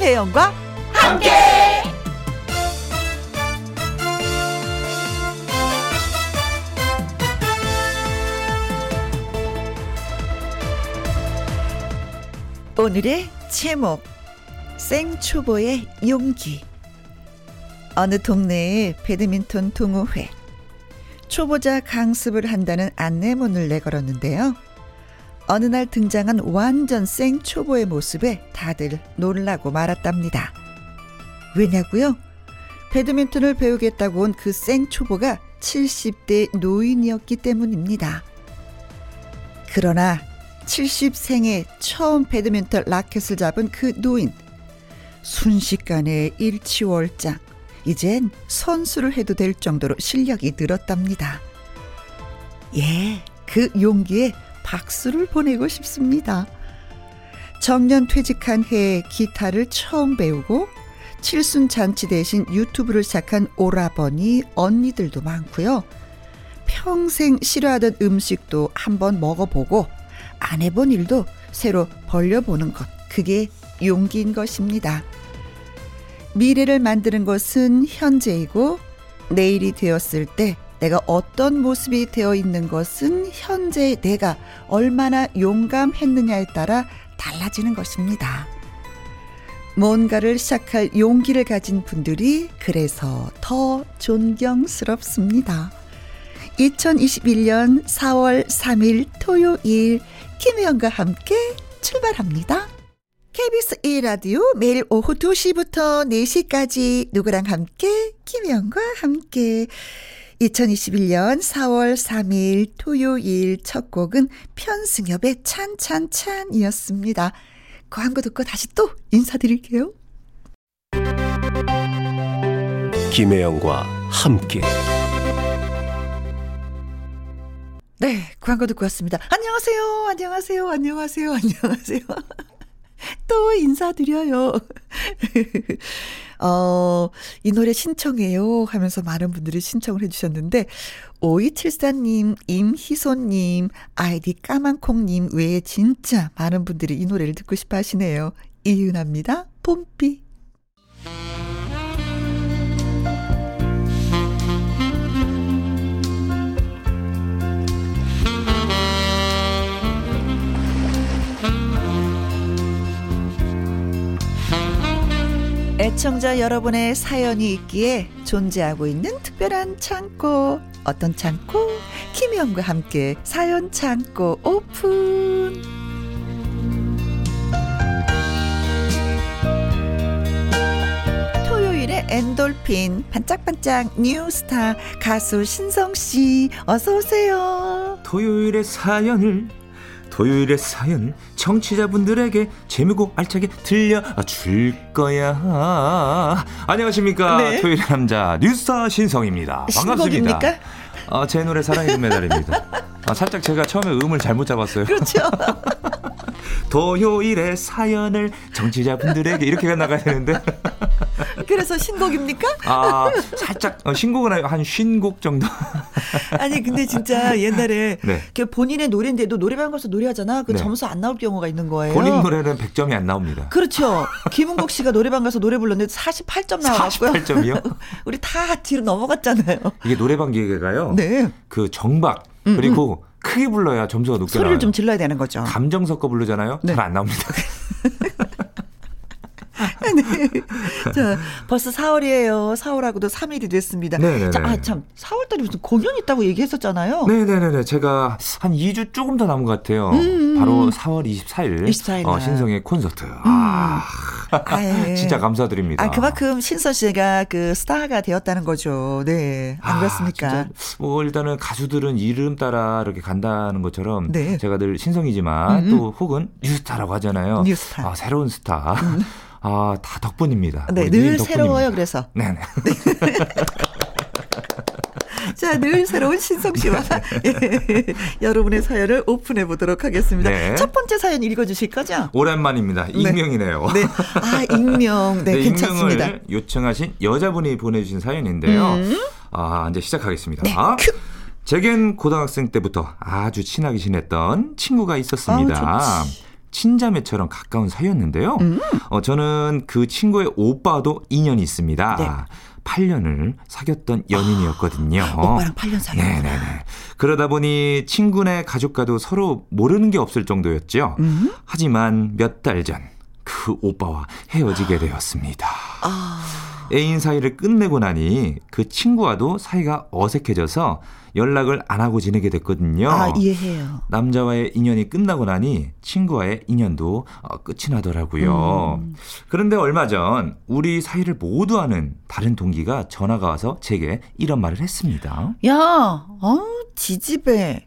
김혜영과 함께. 오늘의 제목 생초보의 용기 어느 동네에 배드민턴 동호회 초보자 강습을 한다는 안내문을 내걸었는데요. 어느 날 등장한 완전 생 초보의 모습에 다들 놀라고 말았답니다. 왜냐고요? 배드민턴을 배우겠다고 온 그 생 초보가 70대 노인이었기 때문입니다. 그러나 70생에 처음 배드민턴 라켓을 잡은 그 노인. 순식간에 일치월장. 이젠 선수를 해도 될 정도로 실력이 늘었답니다. 예, 그 용기에 박수를 보내고 싶습니다. 정년 퇴직한 해에 기타를 처음 배우고 칠순 잔치 대신 유튜브를 시작한 오라버니 언니들도 많고요. 평생 싫어하던 음식도 한번 먹어보고 안 해본 일도 새로 벌려보는 것. 그게 용기인 것입니다. 미래를 만드는 것은 현재이고 내일이 되었을 때 내가 어떤 모습이 되어 있는 것은 현재의 내가 얼마나 용감했느냐에 따라 달라지는 것입니다. 뭔가를 시작할 용기를 가진 분들이 그래서 더 존경스럽습니다. 2021년 4월 3일 토요일 김혜영과 함께 출발합니다. KBS 1라디오 매일 오후 2시부터 4시까지 누구랑 함께 김혜영과 함께 2021년 4월 3일 토요일 첫 곡은 편승엽의 찬찬찬이었습니다. 광고 듣고 다시 또 인사드릴게요. 김혜영과 함께 네, 광고 듣고 왔습니다. 안녕하세요, 안녕하세요, 안녕하세요, 안녕하세요. 또 인사드려요. 어, 이 노래 신청해요 하면서 많은 분들이 신청을 해주셨는데, 5274님, 임희소님, 아이디 까만콩님 외에 진짜 많은 분들이 이 노래를 듣고 싶어 하시네요. 이은합니다. 봄비. 애청자 여러분의 사연이 있기에 존재하고 있는 특별한 창고. 어떤 창고? 김희영과 함께 사연 창고 오픈. 토요일에 엔돌핀 반짝반짝 뉴스타 가수 신성 씨 어서 오세요. 토요일의 사연을 토요일의 사연 청취자분들에게 재미고 알차게 들려줄 거야. 안녕하십니까. 네. 토요일의 남자 뉴스타 신성입니다. 반갑습니다. 신곡입니까? 아, 제 노래 사랑의 메달입니다. 아, 살짝 제가 처음에 음을 잘못 잡았어요. 그렇죠. 토요일의 사연을 청취자분들에게 이렇게 나가야 되는데 그래서 신곡입니까? 아 살짝 어, 신곡은 한 쉰곡 정도 아니 근데 진짜 옛날에 네. 그 본인의 노래인데도 노래방 가서 노래하잖아. 그 네. 점수 안 나올 경우가 있는 거예요. 본인 노래는 100점이 안 나옵니다. 그렇죠. 김은국 씨가 노래방 가서 노래 불렀는데 48점 나왔고요. 48점이요? 우리 다 뒤로 넘어갔잖아요. 이게 노래방 기계가요. 네. 그 정박 그리고 크게 불러야 점수가 높게 소리를 나와요. 좀 질러야 되는 거죠. 감정 섞어 부르잖아요. 네. 잘안 나옵니다. 네. 자, 벌써 4월이에요. 4월하고도 3일이 됐습니다. 네네네. 자, 아, 참, 4월달에 무슨 공연 있다고 얘기했었잖아요. 네네네네. 제가 한 2주 조금 더 남은 것 같아요. 바로 4월 24일. 24일 어, 날. 신성의 콘서트. 아, 아예. 진짜 감사드립니다. 아, 그만큼 신선 씨가 그 스타가 되었다는 거죠. 네. 안 아, 그렇습니까? 뭐 일단은 가수들은 이름 따라 이렇게 간다는 것처럼 네. 제가 늘 신성이지만 음. 또 혹은 뉴스타라고 하잖아요. 뉴스타. 아, 새로운 스타. 아, 다 덕분입니다. 네, 늘 덕분입니다. 새로워요, 그래서. 네 네. 자, 늘 새로운 신성 씨와 예, 여러분의 사연을 오픈해 보도록 하겠습니다. 네. 첫 번째 사연 읽어 주실 거죠? 오랜만입니다. 익명이네요. 네. 아, 익명. 네, 네, 괜찮습니다. 익명을 요청하신 여자분이 보내 주신 사연인데요. 아, 이제 시작하겠습니다. 음. 네, 큐. 제겐 고등학생 때부터 아주 친하게 지냈던 친구가 있었습니다. 아우. 친자매처럼 가까운 사이였는데요. 음. 어, 저는 그 친구의 오빠도 인연이 있습니다. 네. 8년을 사귀었던 연인이었거든요. 오빠랑 8년 사귀었구나. 네네네. 그러다 보니 친구네 가족과도 서로 모르는 게 없을 정도였죠. 음? 하지만 몇 달 전 그 오빠와 헤어지게 되었습니다. 아. 애인 사이를 끝내고 나니 그 친구와도 사이가 어색해져서 연락을 안 하고 지내게 됐거든요. 아, 이해해요. 남자와의 인연이 끝나고 나니 친구와의 인연도 어, 끝이 나더라고요. 음. 그런데 얼마 전 우리 사이를 모두 아는 다른 동기가 전화가 와서 제게 이런 말을 했습니다. 야, 어, 지집애.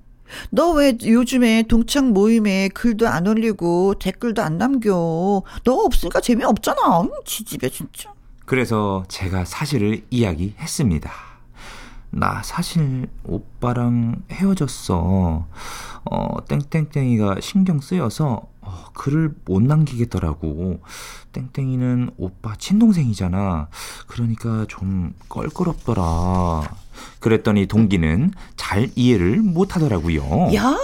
너왜 요즘에 동창 모임에 글도 안 올리고 댓글도 안 남겨? 너 없으니까 재미없잖아. 음, 지집애 진짜. 그래서 제가 사실을 이야기했습니다. 나 사실 오빠랑 헤어졌어. 어, 땡땡땡이가 신경 쓰여서 어, 글을 못 남기겠더라고. 땡땡이는 오빠 친동생이잖아. 그러니까 좀 껄끄럽더라. 그랬더니 동기는 잘 이해를 못 하더라고요. 야,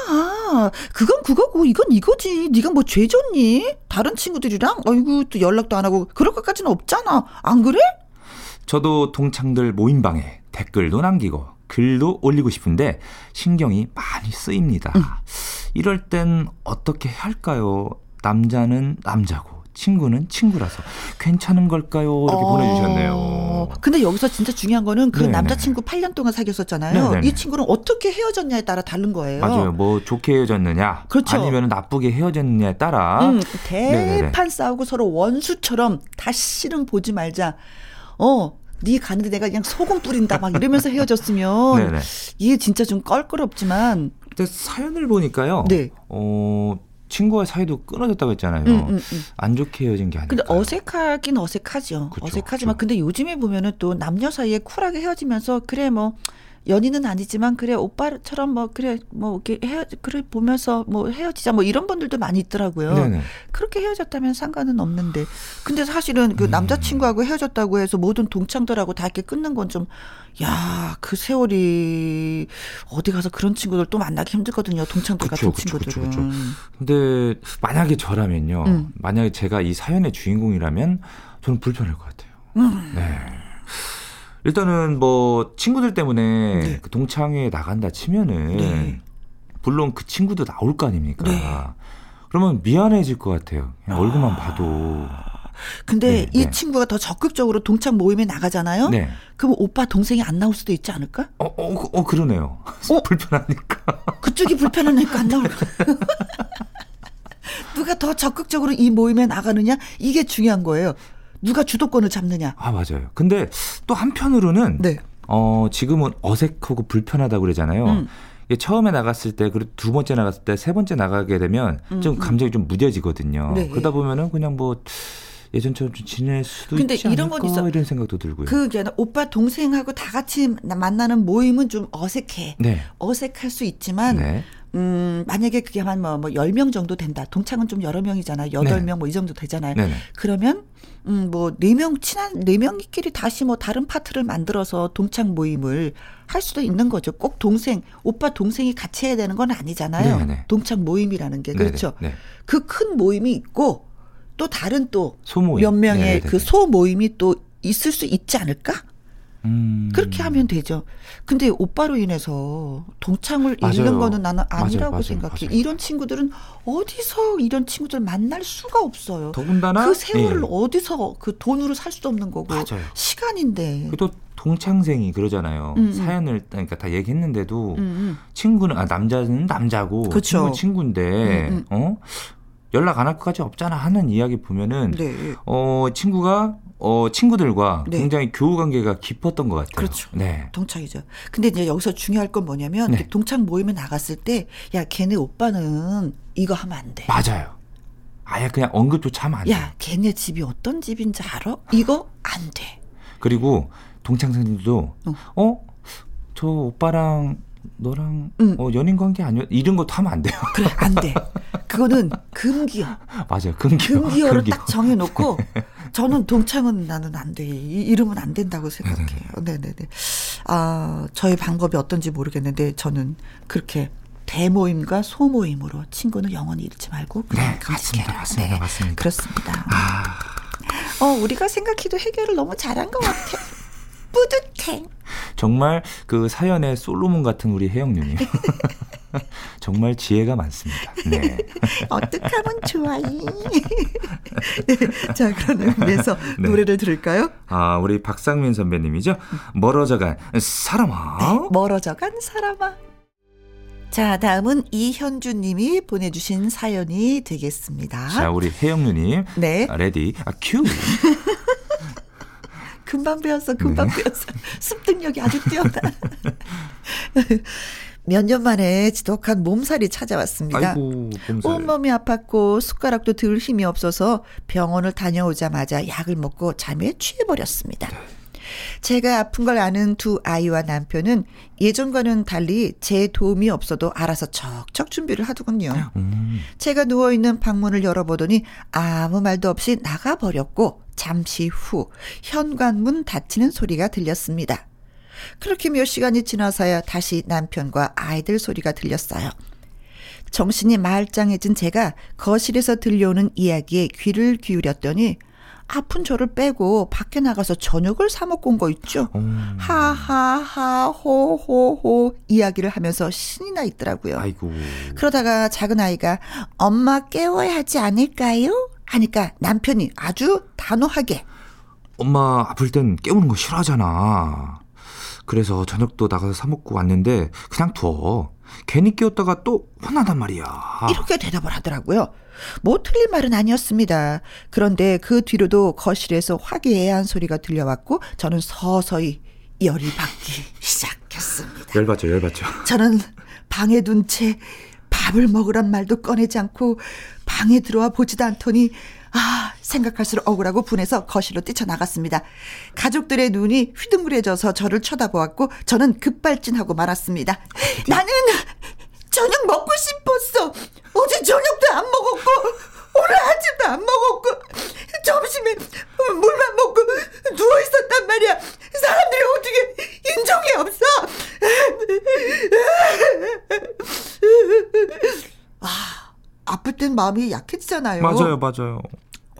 그건 그거고 이건 이거지. 네가 뭐 죄졌니? 다른 친구들이랑 아이고 또 연락도 안 하고 그럴 것까지는 없잖아. 안 그래? 저도 동창들 모임방에 댓글도 남기고 글도 올리고 싶은데 신경이 많이 쓰입니다. 이럴 땐 어떻게 할까요? 남자는 남자고 친구는 친구라서 괜찮은 걸까요? 이렇게 어, 보내주셨네요. 근데 여기서 진짜 중요한 거는 그 네네. 남자친구 8년 동안 사귀었었잖아요. 네네네. 이 친구는 어떻게 헤어졌냐에 따라 다른 거예요. 맞아요. 뭐 좋게 헤어졌느냐, 그렇죠. 아니면 나쁘게 헤어졌느냐에 따라 음, 네네네. 대판 싸우고 서로 원수처럼 다시는 보지 말자. 어, 네 가는데 내가 그냥 소금 뿌린다 막 이러면서 헤어졌으면 네네. 이게 진짜 좀 껄끄럽지만 근데 사연을 보니까요. 네. 어, 친구와 사이도 끊어졌다고 했잖아요. 음, 음, 음. 안 좋게 헤어진 게 아닐까. 근데 어색하긴 어색하죠. 그쵸, 어색하지만 그쵸. 근데 요즘에 보면은 또 남녀 사이에 쿨하게 헤어지면서 그래 뭐 연인은 아니지만 그래 오빠처럼 뭐 그래 뭐 이렇게 헤어 그래 보면서 뭐 헤어지자 뭐 이런 분들도 많이 있더라고요. 네네. 그렇게 헤어졌다면 상관은 없는데 근데 사실은 음. 그 남자친구하고 헤어졌다고 해서 모든 동창들하고 다 이렇게 끊는 건 좀 야 그 세월이 어디 가서 그런 친구들 또 만나기 힘들거든요. 동창들 그쵸, 같은 그쵸, 그쵸, 친구들은. 그쵸. 근데 만약에 저라면요. 음. 만약에 제가 이 사연의 주인공이라면 저는 불편할 것 같아요. 음. 네. 일단은 뭐 친구들 때문에 네. 그 동창회에 나간다 치면은 네. 물론 그 친구도 나올 거 아닙니까? 네. 그러면 미안해질 것 같아요. 그냥 얼굴만 봐도. 근데 네, 이 네. 친구가 더 적극적으로 동창 모임에 나가잖아요. 네. 그럼 오빠 동생이 안 나올 수도 있지 않을까? 어, 어, 그- 어 그러네요. 어? 불편하니까. 그쪽이 불편하니까 안 나올 거. 누가 더 적극적으로 이 모임에 나가느냐 이게 중요한 거예요. 누가 주도권을 잡느냐. 아 맞아요. 근데 또 한편으로는 네. 어, 지금은 어색하고 불편하다고 그러잖아요. 음. 처음에 나갔을 때, 그리고 두 번째 나갔을 때, 세 번째 나가게 되면 좀 감정이 좀 무뎌지거든요. 음, 네. 그러다 보면은 그냥 뭐 예전처럼 좀 지낼 수도 근데 있지 이런 않을까 건 있어. 이런 생각도 들고요. 그 이제 오빠 동생하고 다 같이 만나는 모임은 좀 어색해. 네. 어색할 수 있지만 네. 음, 만약에 그게 한 뭐, 뭐 10명 정도 된다. 동창은 좀 여러 명이잖아. 8명 네. 뭐이 정도 되잖아요. 네네. 그러면 음, 뭐, 네 명, 친한, 네 명끼리 다시 뭐 다른 파트를 만들어서 동창 모임을 할 수도 있는 거죠. 꼭 동생, 오빠 동생이 같이 해야 되는 건 아니잖아요. 네네. 동창 모임이라는 게. 그렇죠. 네. 그큰 모임이 있고 또 다른 또몇 소모임. 명의. 그 소 모임이 또 있을 수 있지 않을까? 음. 그렇게 하면 되죠. 근데 오빠로 인해서 동창을 맞아요. 잃는 거는 나는 아니라고 맞아요, 생각해. 맞아요. 이런 친구들은 어디서 이런 친구들 만날 수가 없어요. 더군다나 그 세월을 예. 어디서 그 돈으로 살 수도 없는 거고 맞아요. 시간인데. 또 동창생이 그러잖아요. 음, 음. 사연을 그러니까 다 얘기했는데도 음, 음. 친구는 아 남자는 남자고 그쵸. 친구 친구인데 음, 음. 어 연락 안 할 것까지 없잖아 하는 이야기 보면은 네. 어 친구가 어 친구들과 네. 굉장히 교우 관계가 깊었던 것 같아요. 그렇죠. 네. 동창이죠. 근데 이제 여기서 중요할 건 뭐냐면 네. 동창 모임에 나갔을 때 야 걔네 오빠는 이거 하면 안 돼. 맞아요. 아예 그냥 언급조차 하면 안 돼. 야 걔네 집이 어떤 집인지 알아? 이거 안 돼. 그리고 동창생들도 어. 어? 저 오빠랑 너랑 음. 어, 연인 관계 아니야? 이런 것도 하면 안 돼요. 그래 안 돼. 그거는 금기야. 맞아요. 금기어. 금기어를 금기어. 딱 정해놓고 저는 동창은 나는 안 돼. 이- 이러면 안 된다고 생각해요. 네네네. 아 저의 방법이 어떤지 모르겠는데 저는 그렇게 대모임과 소모임으로 친구는 영원히 잃지 말고 그냥 네, 맞습니다. 맞습니다. 네, 맞습니다. 그렇습니다. 아, 어, 우리가 생각해도 해결을 너무 잘한 것 같아. 뿌듯해. 정말 그 사연의 솔로몬 같은 우리 혜영님이 정말 지혜가 많습니다. 네. 어떡하면 좋아이. 자, 그러면 위해서 네. 노래를 들을까요? 아, 우리 박상민 선배님이죠. 멀어져간 사람아. 멀어져 간 사람아. 자, 다음은 이현주 님이 보내주신 사연이 되겠습니다. 자, 우리 혜영 누님. 네. 아, ready, 아, 큐. 금방 배웠어, 금방 네. 배웠어. 습득력이 아주 뛰어나. 몇년 만에 지독한 몸살이 찾아왔습니다. 아이고. 온몸이 아팠고 숟가락도 들 힘이 없어서 병원을 다녀오자마자 약을 먹고 잠에 취해버렸습니다. 제가 아픈 걸 아는 두 아이와 남편은 예전과는 달리 제 도움이 없어도 알아서 척척 준비를 하더군요. 음, 제가 누워있는 방문을 열어보더니 아무 말도 없이 나가버렸고 잠시 후 현관문 닫히는 소리가 들렸습니다. 그렇게 몇 시간이 지나서야 다시 남편과 아이들 소리가 들렸어요. 정신이 말짱해진 제가 거실에서 들려오는 이야기에 귀를 기울였더니 아픈 저를 빼고 밖에 나가서 저녁을 사 먹고 온 거 있죠. 음. 하하하 호호호 이야기를 하면서 신이 나 있더라고요. 아이고. 그러다가 작은 아이가 엄마 깨워야 하지 않을까요? 하니까 남편이 아주 단호하게 엄마 아플 땐 깨우는 거 싫어하잖아. 그래서 저녁도 나가서 사 먹고 왔는데 그냥 둬. 괜히 깨웠다가 또 혼나단 말이야. 이렇게 대답을 하더라고요. 뭐 틀린 말은 아니었습니다. 그런데 그 뒤로도 거실에서 화기애애한 소리가 들려왔고 저는 서서히 열이 받기 시작했습니다. 열받죠, 열받죠. 저는 방에 둔 채 밥을 먹으란 말도 꺼내지 않고 방에 들어와 보지도 않더니 아 생각할수록 억울하고 분해서 거실로 뛰쳐나갔습니다. 가족들의 눈이 휘둥그레져서 저를 쳐다보았고 저는 급발진하고 말았습니다. 나는 저녁 먹고 싶었어. 어제 저녁도 안 먹었고 오늘 아침도 안 먹었고 점심에 물만 먹고 누워 있었단 말이야. 사람들이 어떻게 인정이 없어? 아, 아플 땐 마음이 약해지잖아요. 맞아요, 맞아요.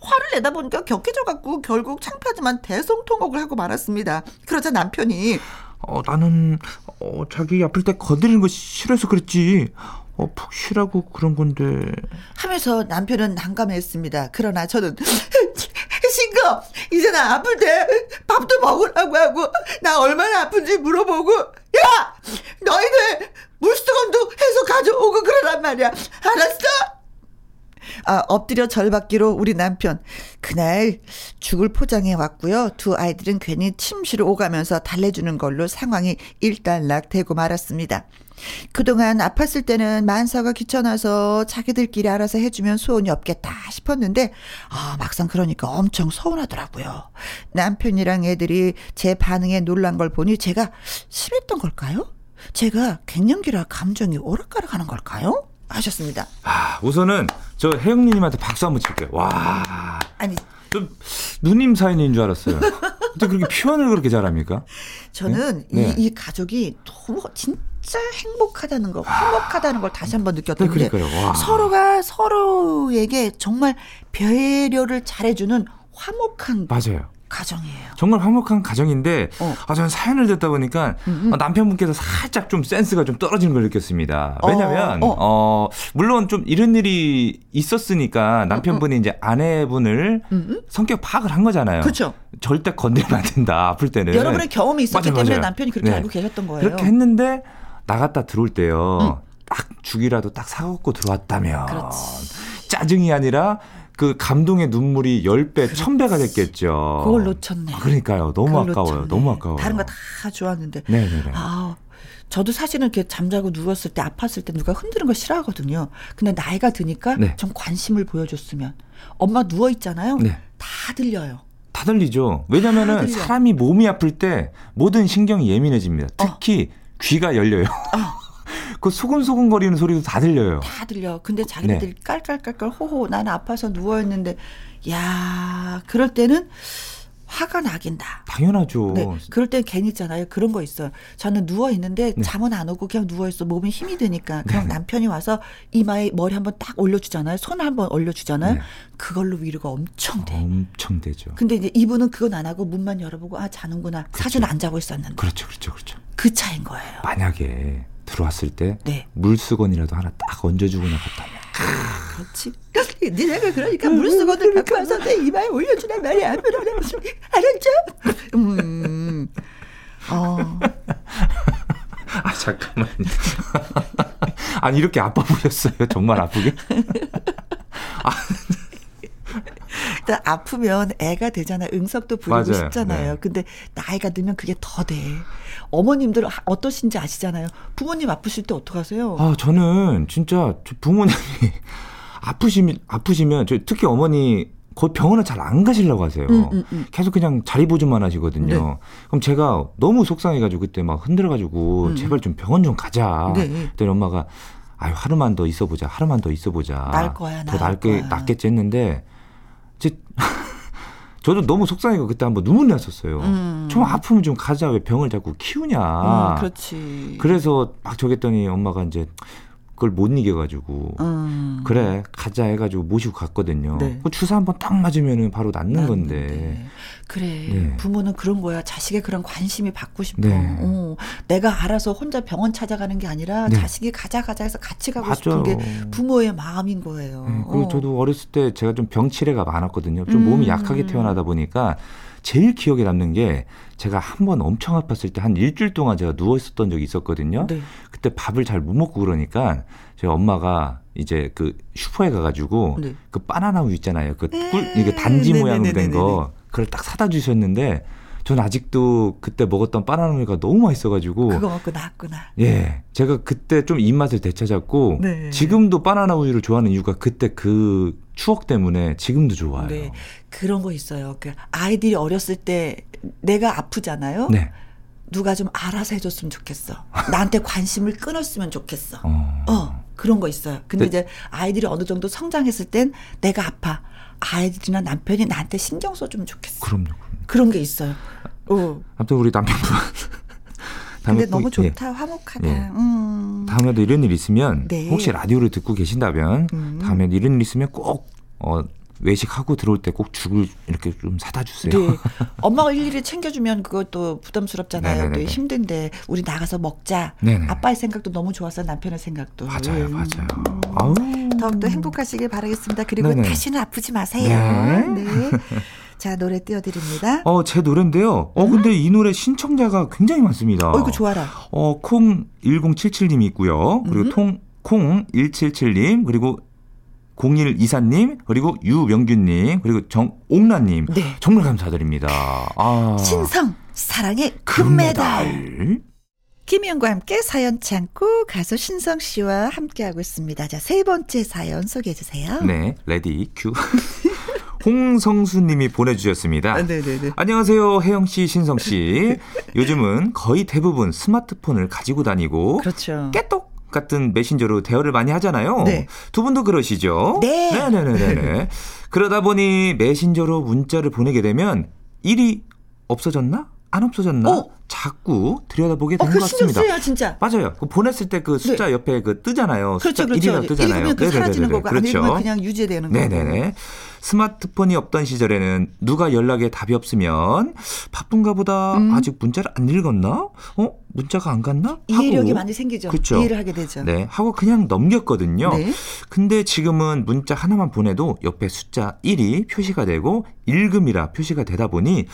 화를 내다 보니까 격해져 갖고 결국 창피하지만 대성통곡을 하고 말았습니다. 그러자 남편이 어, 나는 어, 자기 아플 때 건드리는 거 싫어서 그랬지. 어, 푹 쉬라고 그런 건데. 하면서 남편은 난감했습니다. 그러나 저는 신거 이제 나때 밥도 먹으라고 하고 나 얼마나 아픈지 물어보고 야 너희들 물수건도 해서 가져오고 그러란 말이야 알았어? 아, 엎드려 절받기로 우리 남편. 그날 죽을 포장해 왔고요. 두 아이들은 괜히 침실을 오가면서 달래주는 걸로 상황이 일단락 되고 말았습니다. 그동안 아팠을 때는 만사가 귀찮아서 자기들끼리 알아서 해주면 소원이 없겠다 싶었는데, 아, 막상 그러니까 엄청 서운하더라고요. 남편이랑 애들이 제 반응에 놀란 걸 보니 제가 심했던 걸까요? 제가 갱년기라 감정이 오락가락 하는 걸까요? 하셨습니다. 아, 우선은 저 혜영님한테 박수 한번 칠게요. 와. 아니, 좀 누님 사연인 줄 알았어요. 어떻게 그렇게 표현을 그렇게 잘합니까? 저는 네? 네. 이, 이 가족이 너무 진 짜 행복하다는 거, 화목하다는 걸 다시 한번 네, 느꼈던 게 그러니까요. 와. 서로가 서로에게 정말 배려를 잘해주는 화목한 맞아요. 가정이에요. 정말 화목한 가정인데 어. 아 저는 사연을 듣다 보니까 음, 음. 아, 남편분께서 살짝 좀 센스가 좀 떨어지는 걸 느꼈습니다. 어, 왜냐면 어. 어. 물론 좀 이런 일이 있었으니까 남편분이 이제 아내분을 음, 음. 성격 파악을 한 거잖아요. 그렇죠. 절대 건드리면 안 된다. 아플 때는. 여러분의 경험이 있었기 맞아요, 때문에 맞아요. 남편이 그렇게 네. 알고 계셨던 거예요. 그렇게 했는데 나갔다 들어올 때요. 음. 딱 죽이라도 딱 사갖고 들어왔다면 그렇지. 짜증이 아니라 그 감동의 눈물이 10배, 1000배가 됐겠죠. 그걸 놓쳤네. 아, 그러니까요. 너무 아까워요. 놓쳤네. 너무 아까워요. 다른 거 다 좋았는데. 네네네. 아, 저도 사실은 이렇게 잠자고 누웠을 때 아팠을 때 누가 흔드는 거 싫어하거든요. 근데 나이가 드니까 네. 좀 관심을 보여줬으면. 엄마 누워 있잖아요. 네. 다 들려요. 다 들리죠. 왜냐면은 다 들려. 사람이 몸이 아플 때 모든 신경이 예민해집니다. 어. 특히 귀가 열려요. 그 소근소근 거리는 소리도 다 들려요. 다 들려. 근데 자기네들이 깔깔깔깔 호호 나는 아파서 누워 있는데 야 그럴 때는 화가 나긴 나. 당연하죠. 네, 그럴 땐 괜히 있잖아요. 그런 거 있어요. 저는 누워 있는데 네. 잠은 안 오고 그냥 누워 있어. 몸에 힘이 드니까 그냥 네. 남편이 와서 이마에 머리 한번 딱 올려주잖아요. 손 한번 올려주잖아요. 네. 그걸로 위로가 엄청 돼. 엄청 되죠. 근데 이제 이분은 그건 안 하고 문만 열어보고 아 자는구나. 사준 안 자고 있었는데 그렇죠, 그렇죠, 그렇죠. 그 차인 거예요. 만약에 들어왔을 때 네. 물수건이라도 하나 딱 얹어주고 나갔다면 그렇지. 니네가 그러니까 물수건을 갖고 와서 내 이마에 올려주란 말이야. 알았죠? 음. 어. 아 잠깐만요. 아니 이렇게 아파 보였어요. 정말 아프게? 일단 아프면 애가 되잖아요. 응석도 부리고 맞아요. 싶잖아요. 네. 근데 나이가 들면 그게 더 돼. 어머님들 하- 어떠신지 아시잖아요. 부모님 아프실 때 어떡하세요? 아 저는 진짜 저 부모님이 아프시면 아프시면 저 특히 어머니 거의 병원을 잘 안 가시려고 하세요. 음, 음, 음. 계속 그냥 자리 보조만 하시거든요. 네. 그럼 제가 너무 속상해가지고 그때 막 흔들어가지고 음. 제발 좀 병원 좀 가자. 네. 그랬더니 엄마가 아유 하루만 더 있어보자. 하루만 더 있어보자. 날 거야, 더 나을 낫게 거야. 낫겠지 했는데 제 저도 너무 속상해고 그때 한번 눈물 났었어요. 음. 좀 아프면 좀 가자. 왜 병을 자꾸 키우냐. 음, 그렇지. 그래서 막 저랬더니 엄마가 이제 그걸 못 이겨가지고 음. 그래 가자 해가지고 모시고 갔거든요. 네. 그 주사 한번 딱 맞으면은 바로 낫는 건데. 낫는데. 그래 네. 부모는 그런 거야 자식의 그런 관심이 받고 싶어 네. 어, 내가 알아서 혼자 병원 찾아가는 게 아니라 네. 자식이 가자 가자 해서 같이 가고 싶은. 게 부모의 마음인 거예요 네, 그리고 어. 저도 어렸을 때 제가 좀 병치레가 많았거든요. 좀 몸이 음. 약하게 태어나다 보니까 제일 기억에 남는 게 제가 한 번 엄청 아팠을 때 한 일주일 동안 제가 누워 있었던 적이 있었거든요. 네. 그때 밥을 잘 못 먹고 그러니까 저희 엄마가 이제 그 슈퍼에 가가지고 네. 그 바나나 우유 있잖아요. 그 네. 꿀, 이게 단지. 모양으로 된거 그걸 딱 사다 주셨는데 전 아직도 그때 먹었던 바나나 우유가 너무 맛있어가지고 그거 먹고 나았구나 예, 제가 그때 좀 입맛을 되찾았고 네. 지금도 바나나 우유를 좋아하는 이유가 그때 그 추억 때문에 지금도 좋아요. 네 그런 거 있어요 그 아이들이 어렸을 때 내가 아프잖아요 네. 누가 좀 알아서 해줬으면 좋겠어 나한테 관심을 끊었으면 좋겠어 어. 어, 그런 거 있어요. 근데 네. 이제 아이들이 어느 정도 성장했을 땐 내가 아파. 아이들이나 남편이 나한테 신경 써주면 좋겠어. 그럼요. 그럼요. 그런 게 있어요. 어. 아무튼 우리 남편분. 근데 꼭, 너무 예, 좋다. 화목하다. 예. 음. 다음에도 이런 일 있으면 네. 혹시 라디오를 듣고 계신다면 음. 다음에 이런 일 있으면 꼭 어, 외식하고 들어올 때 꼭 죽을 이렇게 좀 사다 주세요. 네. 엄마가 일일이 챙겨주면 그것도 부담스럽잖아요. 또. 힘든데 우리 나가서 먹자. 네네. 아빠의 생각도 너무 좋았어. 남편의 생각도. 맞아요, 음. 맞아요. 아우. 더욱더 행복하시길 바라겠습니다. 그리고 네네. 다시는 아프지 마세요. 네. 네. 자 노래 띄워드립니다. 어, 제 노래인데요. 어, 근데 이 노래 신청자가 굉장히 많습니다. 어이구 좋아라. 어, 콩 1077님이 있고요. 그리고 음. 통, 콩 177님, 그리고 0124님, 그리고 유명균님, 그리고 정옥란님. 네. 정말 감사드립니다. 아. 신성 사랑의 금메달. 금메달. 김혜영과 함께 사연 창고 가수 신성 씨와 함께하고 있습니다. 자, 세 번째 사연 소개해 주세요. 네, ready cue. 홍성수 님이 보내주셨습니다. 아, 네네네. 안녕하세요, 혜영 씨, 신성 씨. 요즘은 거의 대부분 스마트폰을 가지고 다니고 그렇죠. 깨똑 같은 메신저로 대화를 많이 하잖아요. 네. 두 분도 그러시죠? 네. 네네네네. 그러다 보니 메신저로 문자를 보내게 되면 일이 없어졌나? 안 없어졌나? 어. 자꾸 들여다보게 어, 되는 그것 같습니다. 써요, 진짜. 맞아요. 그 보냈을 때 그 숫자 옆에 그 뜨잖아요. 그렇죠, 숫자 그렇죠. 1이라고 뜨잖아요. 읽으면 그 사라지는. 거고, 안 읽으면 그냥 유지되는 거고. 네네네. 스마트폰이 없던 시절에는 누가 연락에 답이 없으면 바쁜가 보다 음. 아직 문자를 안 읽었나? 어? 문자가 안 갔나? 이해력이 하고 많이 생기죠. 그쵸. 이해를 하게 되죠. 네, 하고 그냥 넘겼거든요. 네. 근데 지금은 문자 하나만 보내도 옆에 숫자 1이 표시가 되고 읽음이라 표시가 되다 보니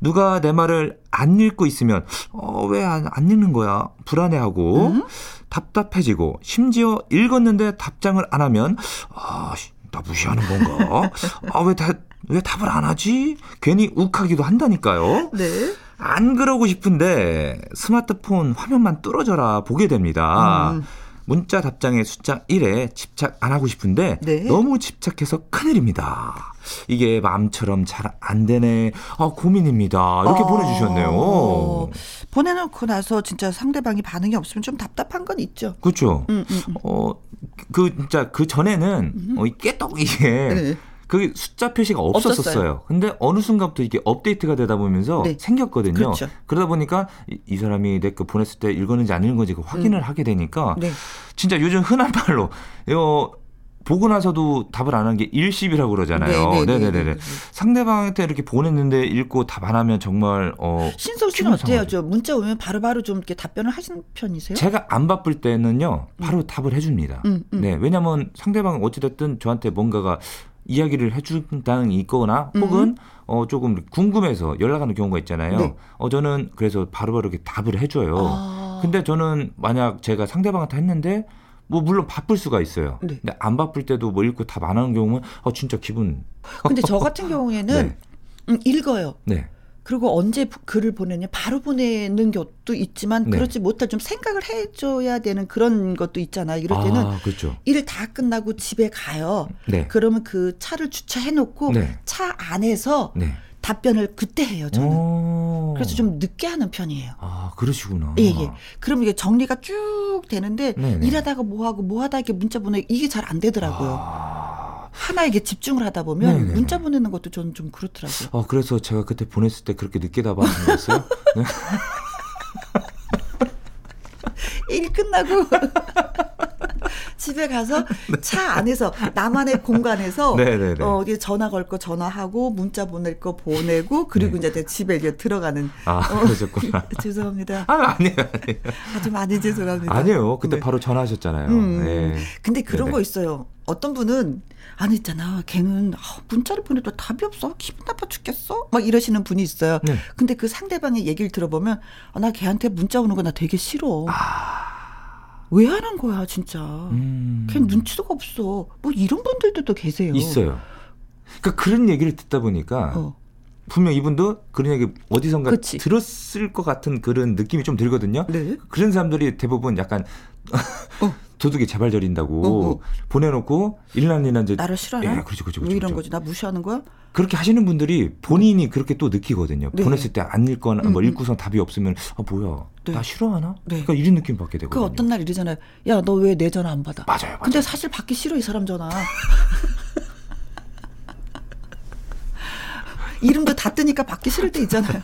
누가 내 말을 안 읽고 있으면 어, 왜 안 안 읽는 거야? 불안해하고 음? 답답해지고 심지어 읽었는데 답장을 안 하면 아, 씨, 나 무시하는 건가? 아, 왜 다, 왜 답을 안 하지? 괜히 욱하기도 한다니까요. 네. 안 그러고 싶은데 스마트폰 화면만 뚫어져라 보게 됩니다. 음. 문자 답장의 숫자 1에 집착 안 하고 싶은데 네. 너무 집착해서 큰일입니다. 이게 마음처럼 잘 안 되네. 아, 고민입니다. 이렇게 어. 보내주셨네요. 보내놓고 나서 진짜 상대방이 반응이 없으면 좀 답답한 건 있죠. 그렇죠. 음, 음, 음. 어, 그, 진짜 그 전에는, 어, 이 깨떡 이게, 네. 그 숫자 표시가 없었었어요. 없었어요. 근데 어느 순간부터 이게 업데이트가 되다 보면서 네. 생겼거든요. 그렇죠. 그러다 보니까 이, 이 사람이 내 거 보냈을 때 읽었는지 안 읽었는지 그 확인을 하게 되니까 네. 진짜 요즘 흔한 말로 요 보고 나서도 답을 안 한 게 일십이라고 그러잖아요. 네, 네, 네네네. 네, 네. 상대방한테 이렇게 보냈는데 읽고 답 안 하면 정말 어 신성 씨는 어때요? 저 문자 오면 바로 바로 좀 이렇게 답변을 하시는 편이세요? 제가 안 바쁠 때는요 바로 답을 해 줍니다. 음, 음. 네, 왜냐하면 상대방 어찌 됐든 저한테 뭔가가 이야기를 해준다는 게 있거나 음. 혹은 어 조금 궁금해서 연락하는 경우가 있잖아요. 네. 어 저는 그래서 바로바로 이렇게 답을 해줘요. 아. 근데 저는 만약 제가 상대방한테 했는데 뭐 물론 바쁠 수가 있어요. 네. 근데 안 바쁠 때도 뭐 읽고 답 안 하는 경우는 어 진짜 기분 근데 저 같은 경우에는 네. 음, 읽어요. 네. 그리고 언제 부- 글을 보내냐 바로 보내는 것도 있지만 네. 그렇지 못할 좀 생각을 해줘야 되는 그런 것도 있잖아. 이럴 때는 아, 그렇죠. 일다 끝나고 집에 가요. 네. 그러면 그 차를 주차해놓고 네. 차 안에서 네. 답변을 그때 해요. 저는. 오. 그래서 좀 늦게 하는 편이에요. 아, 그러시구나. 예, 예. 그럼 이게 정리가 쭉 되는데 네네. 일하다가 뭐 하고 뭐 하다 이렇게 문자 보내 이게 잘 안 되더라고요. 아. 하나에게 집중을 하다 보면 네네네. 문자 보내는 것도 저는 좀 그렇더라고요. 어, 그래서 제가 그때 보냈을 때 그렇게 늦게 답하는 거였어요? 네. 일 끝나고 집에 가서 차 안에서 나만의 공간에서 네네네. 어 이게 전화 걸 거 전화하고 문자 보낼 거 보내고 그리고 네. 이제 내 집에 이제 들어가는 아, 어. 그러셨구나. 죄송합니다. 아, 아니에요, 아니에요. 아주 많이 죄송합니다. 아니에요. 그때 네. 바로 전화하셨잖아요. 음. 네. 근데 그런 네네. 거 있어요. 어떤 분은 안 있잖아. 걔는 아, 문자를 보내도 답이 없어. 기분 나빠 죽겠어. 막 이러시는 분이 있어요. 네. 근데 그 상대방의 얘기를 들어보면 아, 나 걔한테 문자 오는 거 나 되게 싫어. 왜 하는 거야, 진짜. 아. 음. 걔 눈치도 없어. 뭐 이런 분들도 또 계세요. 있어요. 그러니까 그런 얘기를 듣다 보니까 어. 분명 이분도 그런 얘기 어디선가 그치. 들었을 것 같은 그런 느낌이 좀 들거든요. 네. 그런 사람들이 대부분 약간 어. 도둑이 재발 저린다고 어, 어. 보내놓고 일난일난 이제 나를 싫어하나? 예, 그렇죠, 그렇죠, 왜 그렇죠, 이런 그렇죠. 거지? 나 무시하는 거야? 그렇게 하시는 분들이 본인이 그렇게 또 느끼거든요. 네. 보냈을 때 안 읽거나 뭐 음, 음. 읽고선 답이 없으면 아 뭐야 네. 나 싫어하나? 네. 그러니까 이런 느낌 받게 그 되거든요. 어떤 날 이러잖아요. 야, 너 왜 내 전화 안 받아? 맞아요, 맞아요. 근데 사실 받기 싫어, 이 사람 전화. 이름도 다 뜨니까 받기 싫을 때 있잖아요.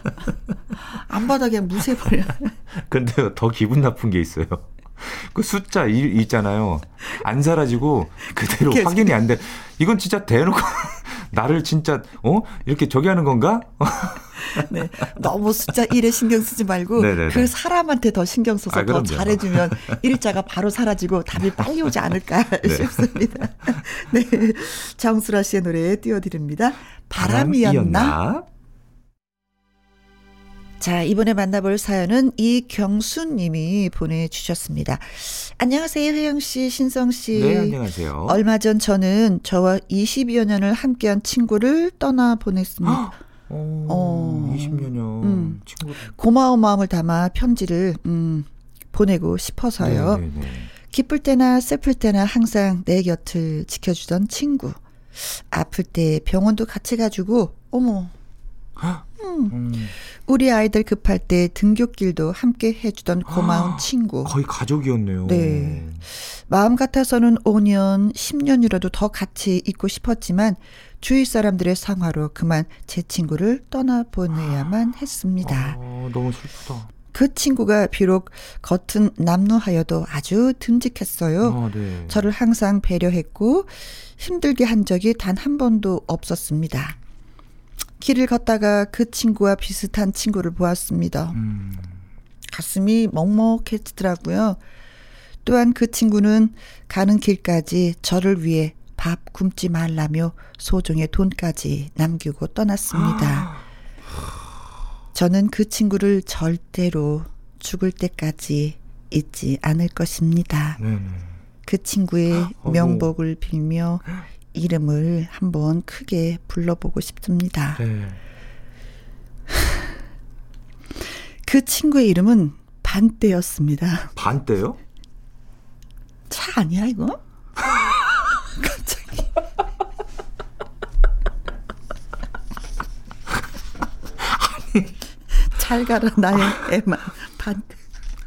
안 받아 그냥 무시해버려. 근데 더 기분 나쁜 게 있어요. 그 숫자 일 있잖아요. 안 사라지고 그대로 계속. 확인이 안 돼. 이건 진짜 대놓고 나를 진짜 어 이렇게 저기 하는 건가? 네. 너무 숫자 1에 신경 쓰지 말고 네네네. 그 사람한테 더 신경 써서 아, 더. 잘해주면 일자가 바로 사라지고 답이 빨리 오지 않을까 싶습니다. 네. 정수라 씨의 노래 띄워드립니다. 바람이었나? 자, 이번에 만나볼 사연은 이경수 님이 보내주셨습니다. 안녕하세요, 혜영 씨, 신성 씨. 네 안녕하세요. 얼마 전 저는 저와 20여 년을 함께한 친구를 떠나 보냈습니다. 어, 어. 20년여 음. 친구. 고마운 마음을 담아 편지를 음, 보내고 싶어서요. 네, 네, 네. 기쁠 때나 슬플 때나 항상 내 곁을 지켜주던 친구. 아플 때 병원도 같이 가지고 어머 음, 우리 아이들 급할 때 등굣길도 함께 해주던 고마운 아, 친구. 거의 가족이었네요. 네. 마음 같아서는 5년, 10년이라도 더 같이 있고 싶었지만 주위 사람들의 상화로 그만 제 친구를 떠나보내야만 했습니다. 아, 너무 슬프다. 그 친구가 비록 겉은 남루하여도 아주 듬직했어요. 아, 네. 저를 항상 배려했고 힘들게 한 적이 단 한 번도 없었습니다. 길을 걷다가 그 친구와 비슷한 친구를 보았습니다. 음, 가슴이 먹먹해지더라고요. 또한 그 친구는 가는 길까지 저를 위해 밥 굶지 말라며 소중의 돈까지 남기고 떠났습니다. 저는 그 친구를 절대로 죽을 때까지 잊지 않을 것입니다. 그 친구의 어머. 명복을 빌며 이름을 한번 크게 불러보고 싶습니다. 네. 그 친구의 이름은 반대였습니다. 반 때요? 차 아니야 이거? 갑자기. 잘 가라 나의 애만 반.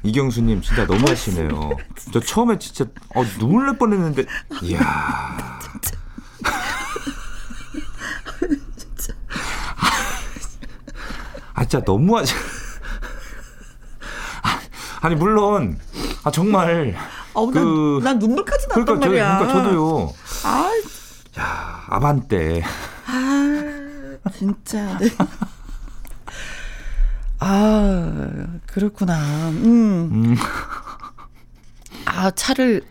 이경수님 진짜 너무하시네요. 저 처음에 진짜 어, 눈물 날 뻔했는데, 이야. 진짜 너무하지. 아니 물론 아 정말 어, 그- 난, 난 눈물까지 났단 그러니까 저 말이야. 그러니까 저도요. 아, 야 아반떼 아, 진짜. 네. 아, 그렇구나. 음. 음, 아, 차를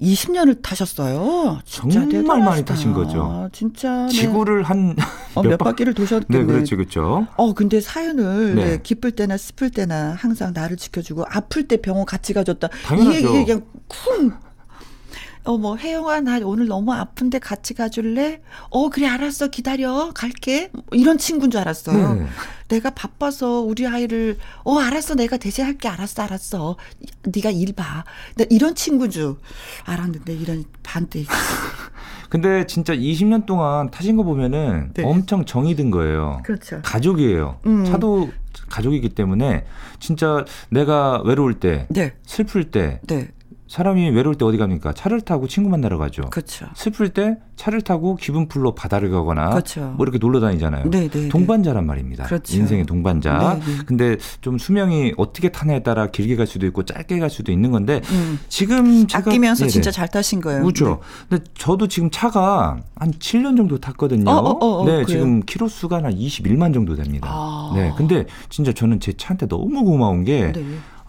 20년을 타셨어요. 진짜 정말 대단하시다. 많이 타신 거죠. 아, 진짜. 네. 지구를 한 어, 몇 바 퀴를 도셨겠네. 네, 그렇죠, 그렇죠. 어, 근데 사연을 네. 네, 기쁠 때나 슬플 때나 항상 나를 지켜주고 아플 때 병원 같이 가줬다. 당연하죠. 이게, 이게 그냥 쿵. 어, 뭐, 혜영아, 나 오늘 너무 아픈데 같이 가줄래? 어, 그래, 알았어. 기다려. 갈게. 뭐 이런 친구인 줄 알았어요. 네. 내가 바빠서 우리 아이를, 어, 알았어. 내가 대신 할게. 알았어, 알았어. 네가 일 봐. 나 이런 친구인 줄 알았는데, 이런 반대. 근데 진짜 20년 동안 타신 거 보면은 네. 엄청 정이 든 거예요. 그렇죠. 가족이에요. 음. 차도 가족이기 때문에 진짜 내가 외로울 때, 네, 슬플 때, 네. 사람이 외로울 때 어디 갑니까? 차를 타고 친구 만나러 가죠. 그렇죠. 슬플 때 차를 타고 기분 풀러 바다를 가거나 그렇죠. 뭐 이렇게 놀러 다니잖아요. 네, 네. 동반자란 말입니다. 그렇죠. 인생의 동반자. 네, 네. 근데 좀 수명이 어떻게 타냐에 따라 길게 갈 수도 있고 짧게 갈 수도 있는 건데 음. 지금 제가 아끼면서 네네. 진짜 잘 타신 거예요. 그렇죠. 근데 저도 지금 차가 한 7년 정도 탔거든요. 어, 어, 어, 어, 네, 그래요? 지금 키로 수가 한 21만 정도 됩니다. 아. 네, 근데 진짜 저는 제 차한테 너무 고마운 게 네.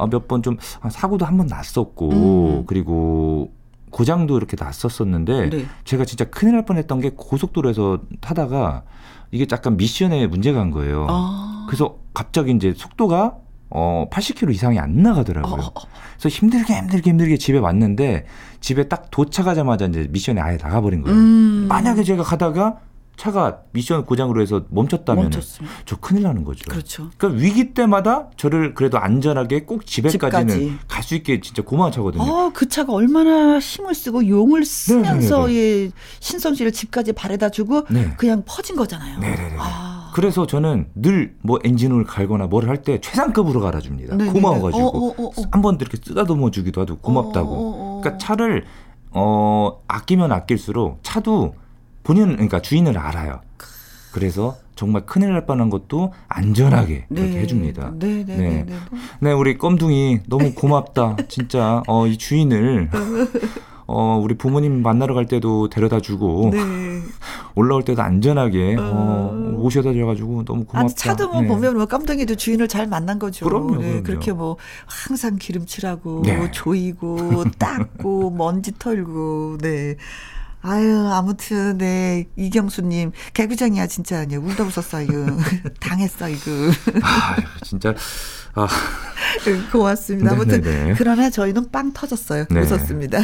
몇번 좀 사고도 한 번 났었고 음. 그리고 고장도 이렇게 났었었는데 네. 제가 진짜 큰일 날 뻔했던 게 고속도로에서 타다가 이게 약간 미션에 문제가 간 거예요. 아. 그래서 갑자기 이제 속도가 어 80km 이상이 안 나가더라고요. 어, 어, 어. 그래서 힘들게 힘들게 힘들게 집에 왔는데 집에 딱 도착하자마자 이제 미션이 아예 나가버린 거예요. 음. 만약에 제가 가다가 차가 미션 고장으로 해서 멈췄다면. 저 큰일 나는 거죠. 그렇죠. 그러니까 위기 때마다 저를 그래도 안전하게 꼭 집에까지는. 갈 수 있게 진짜 고마운 차거든요. 아, 그 차가 얼마나 힘을 쓰고 용을 쓰면서 네네네네. 예, 신성 씨를 집까지 바래다 주고 네. 그냥 퍼진 거잖아요. 네네네. 아. 그래서 저는 늘 뭐 엔진을 갈거나 뭐를 할때 최상급으로 갈아줍니다. 네네네. 고마워가지고 어, 어, 어, 어. 한번 이렇게 쓰다듬어 주기도 하고 고맙다고. 어, 어, 어. 그러니까 차를 어 아끼면 아낄수록 차도 본인 그러니까 주인을 알아요. 그래서 정말 큰일 날 뻔한 것도 안전하게 그렇게 해줍니다. 네, 네, 네. 네, 네. 네, 우리 껌둥이 너무 고맙다. 진짜 어 이 주인을 어 우리 부모님 만나러 갈 때도 데려다 주고 네. 올라올 때도 안전하게 어, 어. 오셔다 줘가지고 너무 고맙다. 아니 차도 뭐 네. 보면 뭐 깜덩이도 주인을 잘 만난 거죠. 그럼요, 네, 그럼요. 그렇게 뭐 항상 기름칠하고 네. 조이고 닦고 먼지 털고 네. 아유 아무튼 네 이경수님 개구장이야 진짜 아니야 울다 웃었어 이거 당했어 이거 아, 진짜 아, 고맙습니다. 아무튼 네네네. 그러나 저희는 빵 터졌어요. 네. 웃었습니다.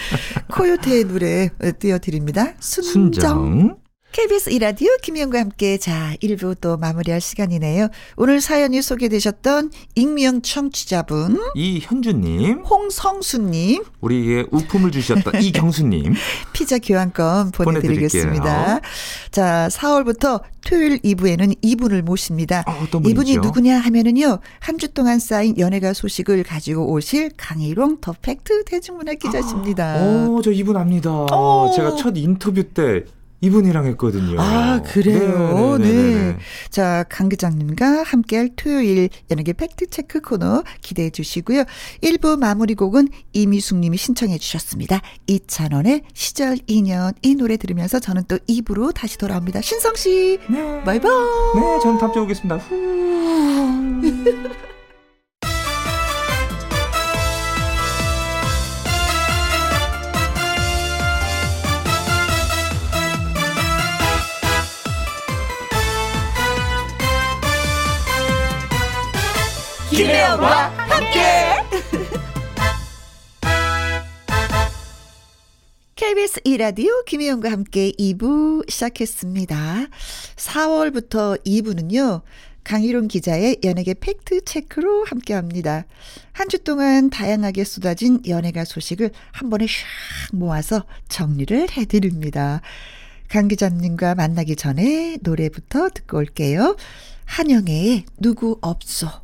코요태의 노래 띄워드립니다. 순정. 순정. KBS 이라디오 김희영과 함께 자 1부 또 마무리할 시간이네요. 오늘 사연이 소개되셨던 익명 청취자분 이현주님, 홍성수님 우리의 우품을 주셨던 이경수님, 피자 교환권 보내드리겠습니다. 보내드릴게요. 자 4월부터 토요일 2부에는 이분을 모십니다. 어? 이분이 누구냐 하면은요 한 주 동안 쌓인 연예가 소식을 가지고 오실 강희롱 더 팩트 대중문화 기자십니다. 어, 저 이분 압니다. 어. 제가 첫 인터뷰 때 이분이랑 했거든요. 아, 그래요? 네네네네. 네. 자, 강 기장님과 함께할 토요일 연예계 팩트체크 코너 기대해 주시고요. 1부 마무리 곡은 이미숙 님이 신청해 주셨습니다. 이찬원의 시절 인연 이 노래 들으면서 저는 또 2부로 다시 돌아옵니다. 신성 씨, 네. 바이바이. 네, 저는 주에 오겠습니다. 후. 김혜영과 함께. KBS 이라디오 김혜영과 함께 2부 시작했습니다. 4월부터 2부는요. 강희룡 기자의 연예계 팩트 체크로 함께 합니다. 한 주 동안 다양하게 쏟아진 연예가 소식을 한 번에 샥 모아서 정리를 해드립니다. 강 기자님과 만나기 전에 노래부터 듣고 올게요. 한영애의 누구 없소.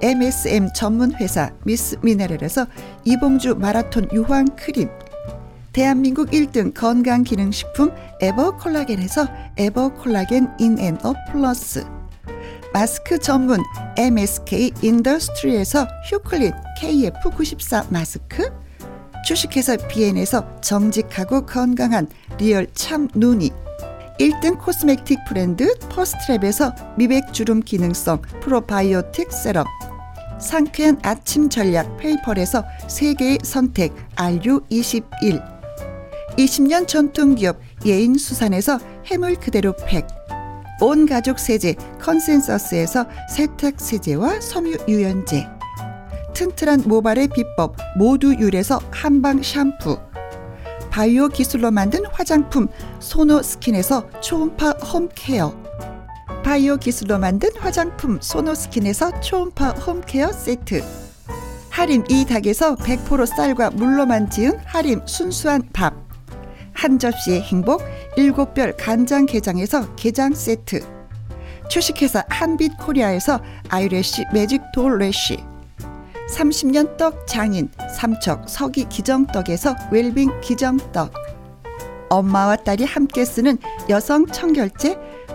MSM 전문 회사 미스 미네랄에서 이봉주 마라톤 유황 크림, 대한민국 1등 건강기능식품 에버콜라겐에서 에버콜라겐 인앤업 플러스 마스크 전문 MSK 인더스트리에서 휴클린 KF94 마스크 주식회사 비엔에서 정직하고 건강한 리얼 참 눈이 1등 코스메틱 브랜드 퍼스트랩에서 미백 주름 기능성 프로바이오틱 세럼 상쾌한 아침 전략 페이퍼에서 세계의 선택 RU21 20년 전통기업 예인수산에서 해물 그대로 팩, 온 가족 세제 컨센서스에서 세탁 세제와 섬유 유연제, 튼튼한 모발의 비법 모두 유래서 한방 샴푸, 바이오 기술로 만든 화장품 소노 스킨에서 초음파 홈케어, 바이오 기술로 만든 화장품 소노 스킨에서 초음파 홈케어 세트, 하림 이 닭에서 100% 쌀과 물로만 지은 하림 순수한 밥, 한 접시의 행복 일곱 별 간장 게장에서 게장 세트. 주식회사 한빛 코리아에서 아이래쉬 매직 돌래쉬. 30년 떡 장인 삼척 서기 기정떡에서 웰빙 기정떡. 엄마와 딸이 함께 쓰는 여성 청결제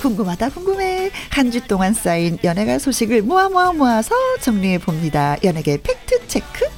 궁금하다 궁금해. 한 주 동안 쌓인 연예가 소식을 모아 모아 모아서 정리해 봅니다. 연예계 팩트 체크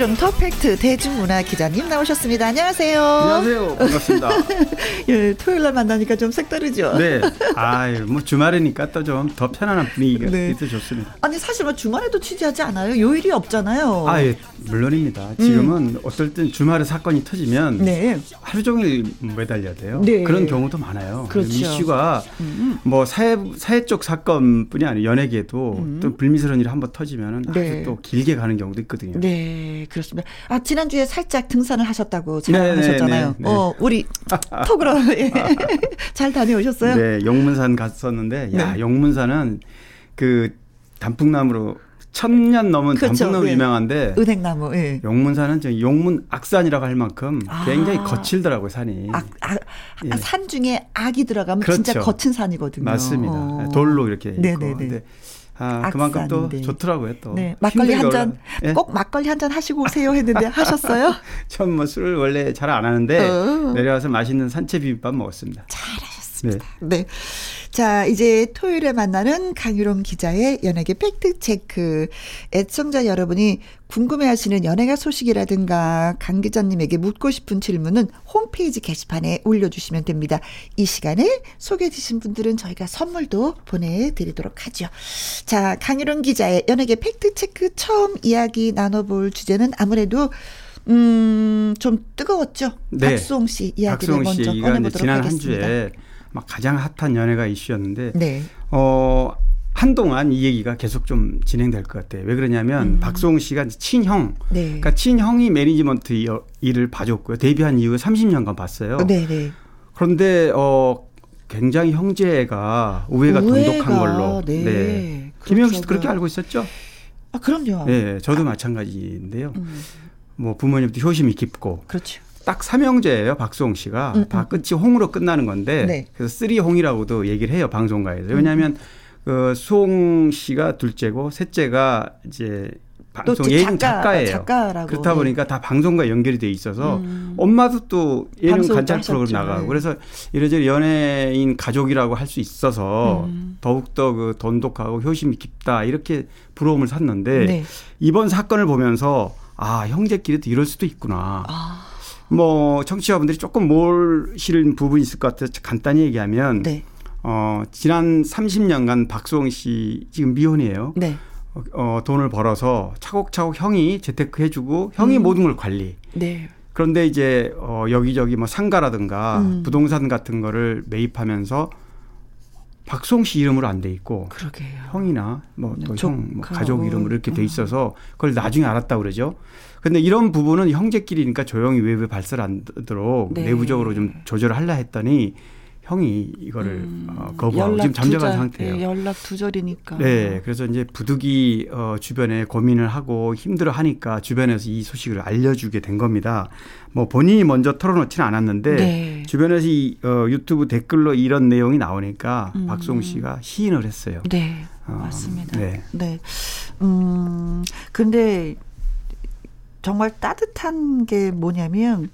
더 팩트 대중문화 기자님 나오셨습니다 안녕하세요 안녕하세요. 반갑습니다. 예, 토요일 날 만나니까 좀 색다르죠 네. 아유, 뭐 주말이니까 또 좀 더 편안한 분위기가 네. 있어 좋습니다. 아니 사실 뭐 주말에도 취재하지 않아요 요일이 없잖아요 아, 예, 물론입니다. 지금은 어떨 땐 주말에 사건이 터지면 음. 네 하루 종일 매달려야 돼요. 네. 그런 경우도 많아요. 그렇죠. 이슈가 음. 뭐 사회 사회 쪽 사건뿐이 아니라 연예계도 또 불미스러운 일이 한번 터지면 음. 네. 아주 또 길게 가는 경우도 있거든요. 네, 그렇습니다. 아, 지난주에 살짝 등산을 하셨다고 네, 자랑하셨잖아요. 네, 네, 네. 어, 우리 톡으로 예. 잘 다녀오셨어요? 네, 용문산 갔었는데 야, 네. 용문산은 그 단풍나무로 천년 넘은 그렇죠. 단풍나무 네. 유명한데 은행나무, 예. 용문산은 저 용문 악산이라고 할 만큼 아. 굉장히 거칠더라고요 산이. 악, 악, 예. 아, 산 중에 악이 들어가면 그렇죠. 진짜 거친 산이거든요. 맞습니다. 어. 돌로 이렇게 네네네. 있고. 아, 그만큼 또. 좋더라고요 또. 네, 막걸리 한 힘들게 잔, 올라- 예? 꼭 막걸리 한 잔 하시고 오세요 했는데 하셨어요? 처음 뭐 술을 원래 잘 안 하는데 어. 내려와서 맛있는 산채 비빔밥 먹었습니다. 잘하셨 습니다. 네. 네. 자, 이제 토요일에 만나는 강유롱 기자의 연예계 팩트체크. 애청자 여러분이 궁금해하시는 연예가 소식이라든가 강 기자님에게 묻고 싶은 질문은 홈페이지 게시판에 올려주시면 됩니다. 이 시간에 소개해주신 분들은 저희가 선물도 보내드리도록 하죠. 자, 강유롱 기자의 연예계 팩트체크 처음 이야기 나눠볼 주제는 아무래도 음, 좀 뜨거웠죠. 네. 박수홍 씨 이야기를 박수홍 씨 먼저 꺼내보도록 지난 한 하겠습니다. 주에 막 가장 핫한 연예가 이슈였는데 네. 어 한동안 이 얘기가 계속 좀 진행될 것 같아요. 왜 그러냐면 음. 박수홍 씨가 친형, 네. 그러니까 친형이 매니지먼트 이- 일을 봐줬고요. 데뷔한 이후에 30년간 봤어요. 네, 네. 그런데 어 굉장히 형제가 우애가 돈독한 걸로. 네. 김혜영 씨도 그렇죠. 그렇게 알고 있었죠? 아, 그럼요. 네, 저도 마찬가지인데요. 음, 뭐 부모님도 효심이 깊고 그렇죠. 딱 삼형제예요, 박수홍 씨가. 음, 다 끝이 홍으로 끝나는 건데 네. 그래서 three 홍이라고도 얘기를 해요, 방송가에서. 왜냐하면 그 수홍 씨가 둘째고 셋째가 이제 또 방송 예능 작가, 작가 예요. 작가라고. 그렇다 네. 보니까 다 방송과 연결이 돼 있어서 음. 엄마도 또 예능 관찰 프로그램. 나가고 네. 그래서 이래저래 연예인 가족이라고 할 수 있어서 음. 더욱더 그 돈독하고 효심이 깊다 이렇게 부러움을 샀는데 네. 이번 사건을 보면서 아 형제끼리도 이럴 수도 있구나. 아, 뭐 청취자분들이 조금 모르시는 부분이 있을 것 같아서 간단히 얘기하면 네. 어, 지난 30년간 박수홍 씨 지금 미혼이에요. 네. 어, 어, 돈을 벌어서 차곡차곡 형이 재테크 해주고 형이 음. 모든 걸 관리. 네. 그런데 이제 어, 여기저기 뭐 상가라든가 음. 부동산 같은 거를 매입하면서 박수홍 씨 이름으로 안 돼 있고 그러게요. 형이나 뭐 네, 또 형, 뭐. 가족 이름으로 이렇게 돼 음. 있어서 그걸 나중에 알았다 그러죠. 근데 이런 부분은 형제끼리니까 조용히 외부에 발설 안 되도록 네. 내부적으로 좀 조절을 하려 했더니 형이 이거를 음, 어, 거부하고 지금 두절, 상태예요. 예, 연락 두절이니까. 네, 그래서 이제 부득이 어, 주변에 고민을 하고 힘들어 하니까 주변에서 이 소식을 알려주게 된 겁니다. 뭐 본인이 먼저 털어놓지는 않았는데 네. 주변에서 이 어, 유튜브 댓글로 이런 내용이 나오니까 음. 박송 씨가 시인을 했어요. 네, 어, 맞습니다. 네. 네. 음, 근데 정말 따뜻한 게 뭐냐면,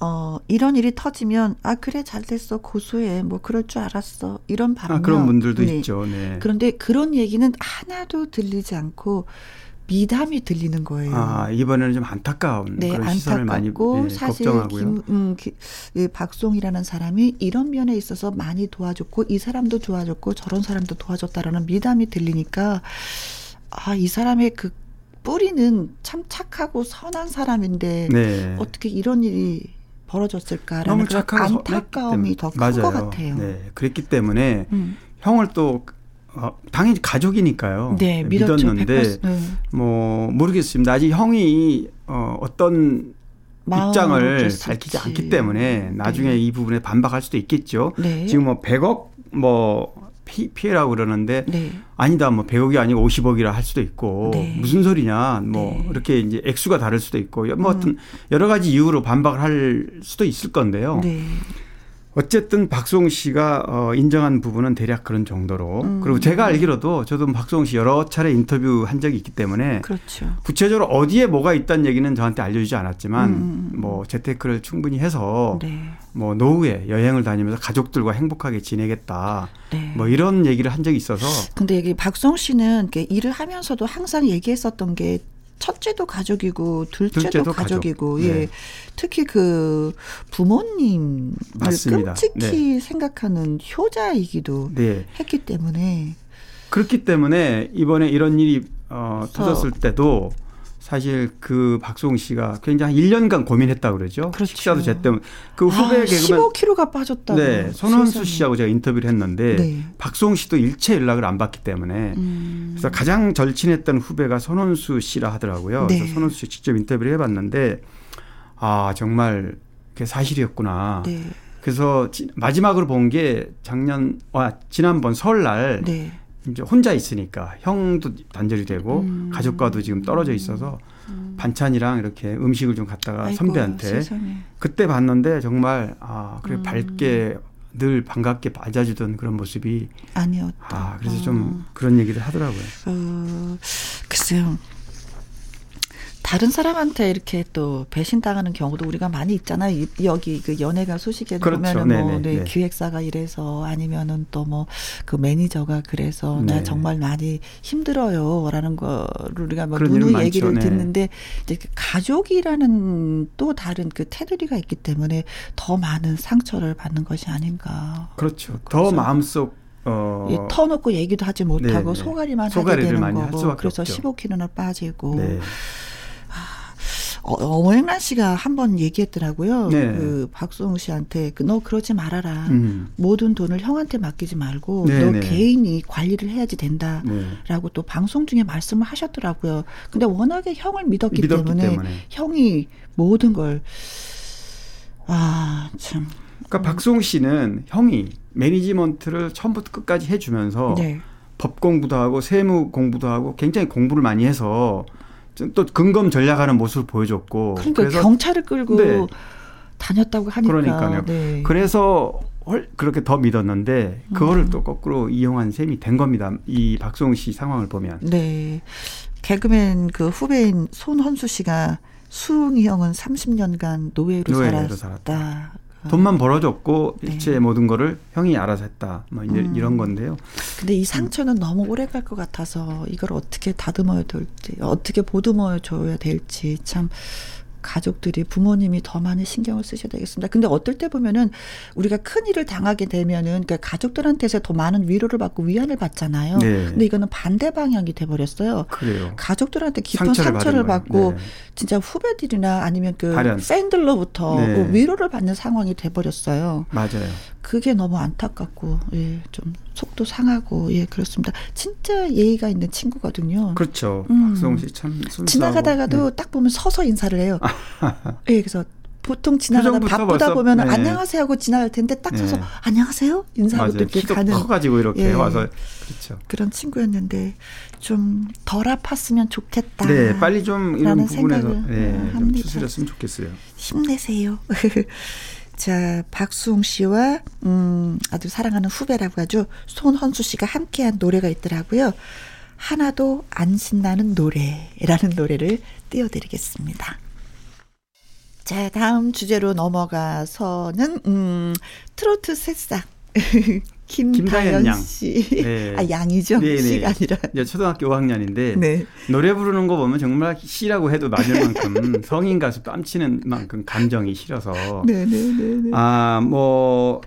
어, 이런 일이 터지면, 아, 그래, 잘 됐어. 고소해. 뭐, 그럴 줄 알았어. 이런 반면. 아, 그런 분들도 네. 있죠. 네. 그런데 그런 얘기는 하나도 들리지 않고, 미담이 들리는 거예요. 아, 이번에는 좀 안타까운 네, 그런 시선을 많이 네, 사실 걱정하고요. 김, 음, 기, 이 박송이라는 사람이 이런 면에 있어서 많이 도와줬고 이 사람도 도와줬고 저런 사람도 도와줬다라는 미담이 들리니까 아 이 사람의 그 뿌리는 참 착하고 선한 사람인데 네. 어떻게 이런 일이 벌어졌을까라는 너무 선했기 안타까움이 때문에. 더큰 것. 같아요. 네, 그랬기 때문에 음. 형을 또 어, 당연히 가족이니까요. 네, 믿었죠. 믿었는데 100%. 네. 뭐 모르겠습니다. 아직 형이 어, 어떤 입장을 밝히지. 않기 때문에 나중에 네. 이 부분에 반박할 수도 있겠죠. 네. 지금 뭐 100억 뭐 피, 피해라고 그러는데 네. 아니다 뭐 100억이 아니고 50억이라 할 수도 있고 네. 무슨 소리냐 뭐 네. 이렇게 이제 액수가 다를 수도 있고 뭐 음. 어떤 여러 가지 이유로 반박을 할 수도 있을 건데요. 네. 어쨌든 박수홍 씨가 어, 인정한 부분은 대략 그런 정도로 음. 그리고 제가 알기로도 저도 박수홍 씨 여러 차례 인터뷰 한 적이 있기 때문에 그렇죠. 구체적으로 어디에 뭐가 있다는 얘기는 저한테 알려주지 않았지만 음. 뭐 재테크를 충분히 해서 네. 뭐 노후에 여행을 다니면서 가족들과 행복하게 지내겠다 네. 뭐 이런 얘기를 한 적이 있어서 근데 여기 박성 씨는 일을 하면서도 항상 얘기했었던 게 첫째도 가족이고 둘째도, 둘째도 가족이고 가족. 예 네. 특히 그 부모님을 맞습니다. 끔찍히 생각하는 효자이기도 네 했기 때문에 그렇기 때문에 이번에 이런 일이 어, 터졌을 때도 사실 그 박수홍 씨가 굉장히 한 1년간 고민했다 그러죠. 그렇죠. 식사도 제때 그 후배 아, 개그맨 15kg가 빠졌다고 네, 손원수. 씨하고 제가 인터뷰를 했는데 네. 박수홍 씨도 일체 연락을 안 받기 때문에 음. 그래서 가장 절친했던 후배가 손원수 씨라 하더라고요. 네. 그래서 손원수 씨 직접 인터뷰를 해봤는데 아 정말 그게 사실이었구나. 네. 그래서 지- 마지막으로 본 게 작년 와 지난번 설날 네. 이제 혼자 있으니까 형도 단절이 되고 음. 가족과도 지금 떨어져 있어서 반찬이랑 이렇게 음식을 좀 갖다가 아이고, 선배한테 세상에. 그때 봤는데 정말 아 그래 음. 밝게 늘 반갑게 맞아주던 그런 모습이 아니었다. 아 그래서 어. 좀 그런 얘기를 하더라고요. 어, 글쎄요. 다른 사람한테 이렇게 또 배신당하는 경우도 우리가 많이 있잖아요. 이- 여기 그 연예가 소식에 그렇죠. 보면은 뭐 네네, 네, 네. 기획사가 이래서 아니면은 또 뭐 그 매니저가 그래서 나 네. 정말 많이 힘들어요라는 거를 우리가 뭐 누누이 많죠. 얘기를 네. 듣는데 이제 그 가족이라는 또 다른 그 테두리가 있기 때문에 더 많은 상처를 받는 것이 아닌가. 그렇죠. 더 마음속 어 예, 터놓고 얘기도 하지 못하고 네, 네. 소가리만 하게 소가리를 되는 많이 할 거고 그래서 없죠. 15kg나 빠지고 네. 어, 어머행란 씨가 한 번 얘기했더라고요. 네. 그 박수홍 씨한테 그, 너 그러지 말아라. 음. 모든 돈을 형한테 맡기지 말고 네, 너 네. 개인이 관리를 해야지 네. 된다라고 또 방송 중에 말씀을 하셨더라고요. 근데 워낙에 형을 믿었기, 믿었기 때문에, 때문에. 형이 모든 걸 아, 참. 그러니까 박수홍 씨는 형이 매니지먼트를 처음부터 끝까지 해주면서 네. 법 공부도 하고 세무 공부도 하고 굉장히 공부를 많이 해서 좀 또 근검 전략하는 모습을 보여줬고 그러니까 그래서 경찰을 끌고 네. 다녔다고 하니까 그러니까요. 네. 그래서 헐 그렇게 더 믿었는데 음. 그거를 또 거꾸로 이용한 셈이 된 겁니다. 이 박수홍 씨 상황을 보면 네. 개그맨 그 후배인 손헌수 씨가 수웅이 형은 30년간 노예로, 노예로 살았다. 돈만 벌어줬고 네. 일체 모든 거를 형이 알아서 했다. 뭐 이제 음. 이런 건데요. 근데 이 상처는 너무 오래 갈 것 같아서 이걸 어떻게 다듬어야 될지, 어떻게 보듬어 줘야 될지 참 가족들이 부모님이 더 많이 신경을 쓰셔야 되겠습니다. 근데 어떨 때 보면은 우리가 큰 일을 당하게 되면은 그러니까 가족들한테서 더 많은 위로를 받고 위안을 받잖아요. 네. 근데 이거는 반대 방향이 돼 버렸어요. 그래요. 가족들한테 깊은 상처를 상처를. 받고 네. 진짜 후배들이나 아니면 그 발현. 팬들로부터 네. 그 위로를 받는 상황이 돼 버렸어요. 맞아요. 그게 너무 안타깝고 예, 좀 속도 상하고 예 그렇습니다. 진짜 예의가 있는 친구거든요. 그렇죠. 음. 박수홍 씨참. 지나가다가도 네. 딱 보면 서서 인사를 해요. 예, 그래서 보통 지나가다 바쁘다 보면 네. 안녕하세요 하고 지나갈 텐데 딱 서서 네. 안녕하세요 인사하고 또 맞아요. 이렇게 가는 커가지고 이렇게 예. 와서 그렇죠. 그런 친구였는데 좀 덜 아팠으면 좋겠다. 네, 빨리 좀 이런 부분에서 네, 어, 좀. 추스렸으면 좋겠어요. 힘내세요. 자, 박수홍 씨와 음, 아주 사랑하는 후배라고 하죠. 손헌수 씨가 함께한 노래가 있더라고요. 하나도 안 신나는 노래라는 노래를 띄워드리겠습니다. 자, 다음 주제로 넘어가서는 음, 트로트 새싹 김다연 김다연 양. 씨. 네. 아, 양이죠. 네, 네. 씨가 아니라. 이제 초등학교 5학년인데 네. 노래 부르는 거 보면 정말 씨라고 해도 맞을 만큼 성인 가수 뺨치는 만큼 감정이 실어서 네, 네, 네, 네. 아뭐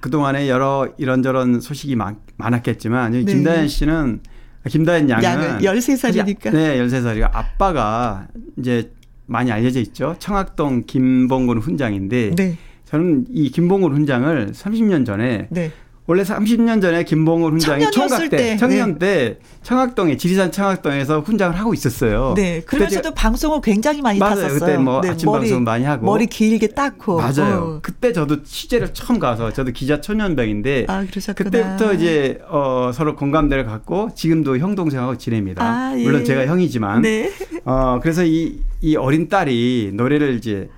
그동안에 여러 이런저런 소식이 많, 많았겠지만 이 네. 김다연 씨는 김다연 양은 양은 13살이니까. 사실- 네, 13살이가 아빠가 이제 많이 알려져 있죠. 청학동 김봉근 훈장인데 네. 저는 이 김봉근 훈장을 30년 전에 네. 원래 30년 전에 김봉을 훈장이 총각 때, 때, 청년 때 청학동에 지리산 청학동에서 훈장을 하고 있었어요. 네. 그러면서도 방송을 굉장히 많이 맞아요. 탔었어요. 그때 뭐 네, 아침 방송 많이 하고. 머리 길게 닦고. 맞아요. 어. 그때 저도 취재를 처음 가서 저도 기자 초년병인데 아, 그러셨구나. 그때부터 이제 어, 서로 공감대를 갖고 지금도 형 동생하고 지냅니다. 아, 예. 물론 제가 형이지만 네. 어 그래서 이, 이 어린 딸이 노래를 이제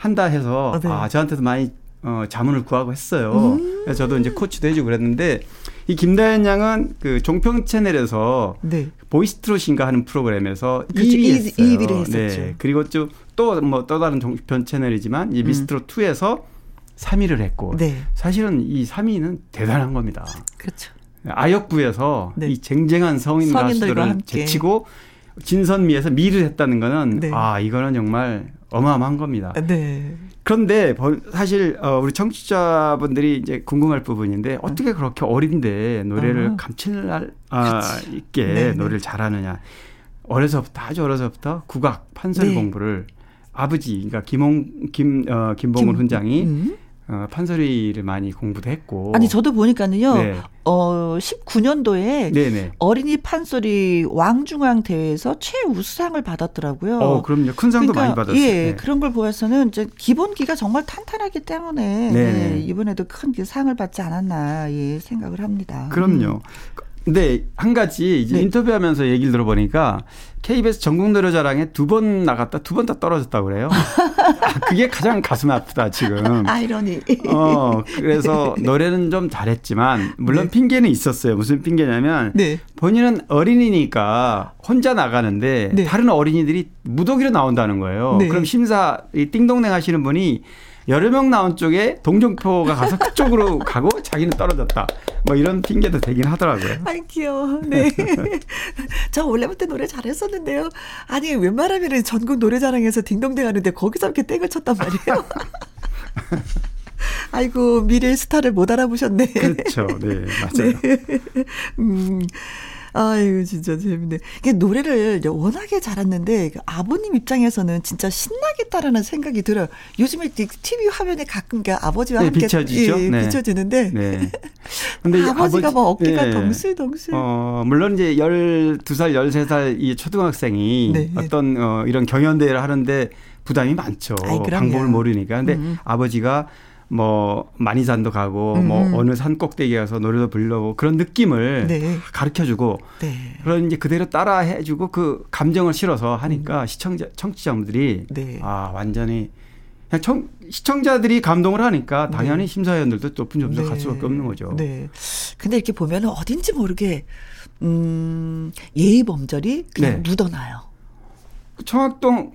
한다 해서 어, 네. 아 저한테도 많이 어, 자문을 구하고 했어요. 음. 그래서 저도 이제 코치도 해주고 그랬는데 이 김다현 양은 그 종평 채널에서 네. 보이스트롯인가 하는 프로그램에서 그렇죠. 2위 이- 했어요. 이위를 했었죠. 네. 그리고 또뭐 또 다른 종편 채널이지만 이 미스트롯 2에서 3위를 했고 음. 네. 사실은 이 3위는 대단한 겁니다. 그렇죠. 아역부에서 네. 이 쟁쟁한 성인 가수들을. 제치고 진선미에서 미를 했다는 거는 네. 아 이거는 정말 어마어마한 겁니다. 네. 그런데 버- 사실 어, 우리 청취자분들이 이제 궁금할 부분인데 어떻게 그렇게 어린데 노래를 어. 감칠날 아, 있게 네네. 노래를 잘하느냐 어려서부터 아주 어려서부터 국악 판소리 네. 공부를 아버지 그러니까 김홍 김 어, 김봉훈 김- 훈장이 음. 어, 판소리를 많이 공부도 했고 아니 저도 보니까는요. 네. 어 19년도에 네네 어린이 판소리 왕중왕 대회에서 최우수상을 받았더라고요. 어 그럼요 큰 상도 많이 받았어요. 예, 네. 그런 걸 보아서는 이제 기본기가 정말 탄탄하기 때문에. 예, 이번에도 큰그 상을 받지 않았나 예, 생각을 합니다. 그럼요. 근데 한 가지 이제 네. 인터뷰하면서 얘기를 들어보니까 KBS 전국 노래자랑에 두 번 나갔다 두 번 다 떨어졌다고 그래요. 아, 그게 가장 가슴 아프다 지금. 아이러니. 어 그래서 노래는 좀 잘했지만 물론 네. 핑계는 있었어요. 무슨 핑계냐면 네. 본인은 어린이니까 혼자 나가는데 네. 다른 어린이들이 무더기로 나온다는 거예요. 네. 그럼 심사 이 띵동댕 하시는 분이 여러 명 나온 쪽에 동정표가 가서 그쪽으로 가고 자기는 떨어졌다. 뭐 이런 핑계도 되긴 하더라고요. 아이 귀여워. 네. 저 원래부터 노래 잘했었는데요. 아니 웬만하면 전국 노래자랑에서 딩동댕 하는데 거기서 이렇게 땡을 쳤단 말이에요. 아이고 미래의 스타를 못 알아보셨네. 그렇죠. 네, 맞아요. 음. 아유 진짜 재밌네. 이게 노래를 워낙에 잘했는데 그 아버님 입장에서는 진짜 신나겠다라는 생각이 들어요. 요즘에 TV 화면에 가끔 그 아버지와 네, 함께 비춰지죠? 예, 네. 비춰지는데 네. 근데 이 아버지가 아버지- 막 어깨가 네. 덩실덩실. 어, 물론 이제 12살, 13살 이 초등학생이 네. 어떤 어, 이런 경연대회를 하는데 부담이 많죠. 아이. 방법을 모르니까. 근데 음. 아버지가 뭐 많이산도 가고 음. 뭐 어느 산 꼭대기 가서 노래도 부르고 그런 느낌을 네. 가르쳐 주고 네. 그런 이제 그대로 따라 해 주고 그 감정을 실어서 하니까 시청자 청취자분들이 음. 네. 아, 완전히 그냥 청, 시청자들이 감동을 하니까 당연히 심사위원들도 높은 점수 갈 수밖에 없는 거죠. 네. 근데 이렇게 보면 어딘지 모르게 음, 예의 범절이 그냥 네. 묻어나요. 청학동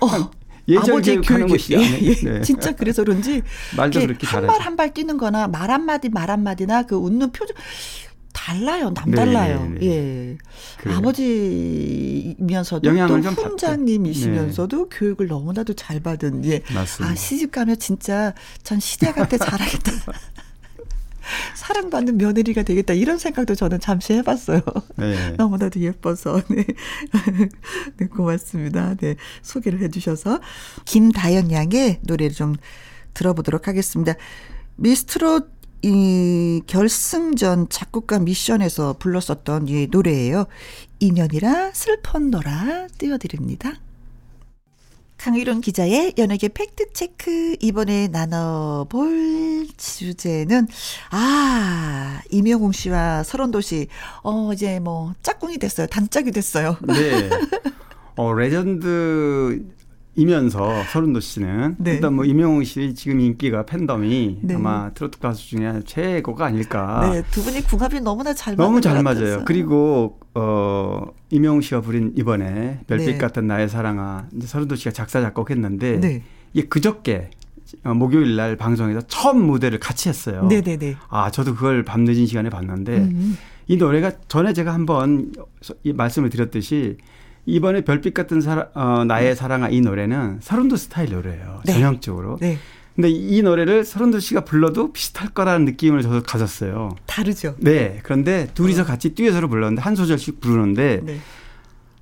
어. 아버지 교육이 것이 예, 예. 네. 진짜 그래서 그런지 말도 이렇게 그렇게 한 잘하죠. 말한발 뛰는 거나 말 한마디 말 한마디나 그 웃는 표정 달라요. 네, 남달라요. 네, 네. 예. 그래요. 아버지이면서도 또. 훈장님이시면서도 교육을 너무나도 잘 받은 예. 맞습니다. 아, 시집 가면 진짜 전 시댁한테 잘하겠다. 사랑받는 며느리가 되겠다. 이런 생각도 저는 잠시 해봤어요. 네. 너무나도 예뻐서. 네. 네, 고맙습니다. 네. 소개를 해주셔서. 김다연 양의 노래를 좀 들어보도록 하겠습니다. 미스트롯 이 결승전 작곡가 미션에서 불렀었던 이 노래예요. 인연이라 슬픈 너라 띄워드립니다. 강희론 기자의 연예계 팩트체크 이번에 나눠볼 주제는 아 이명웅 씨와 설원도 씨어 이제 뭐 짝꿍이 됐어요. 단짝이 됐어요. 네. 어, 레전드 이면서 설운도 씨는 네. 일단 뭐 임영웅 씨 지금 인기가 팬덤이 네. 아마 트로트 가수 중에 최고가 아닐까. 네 두 분이 궁합이 너무나 잘 너무 잘것 맞아요. 같아서. 그리고 어 임영웅 씨가 부른 이번에 별빛 네. 같은 나의 사랑아 이제 설운도 씨가 작사 작곡했는데 네. 이게 그저께 어, 목요일 날 방송에서 처음 무대를 같이 했어요. 네네네 아 저도 그걸 밤늦은 시간에 봤는데 음. 이 노래가 전에 제가 한번 이 말씀을 드렸듯이 이번에 별빛 같은 사랑, 어, 나의 사랑아 이 노래는 서른도 스타일 노래예요. 네. 전형적으로. 네 근데 이 노래를 서른도 씨가 불러도 비슷할 거라는 느낌을 저도 가졌어요. 다르죠 네. 그런데 둘이서 같이 듀엣으로 불렀는데 한 소절씩 부르는데 네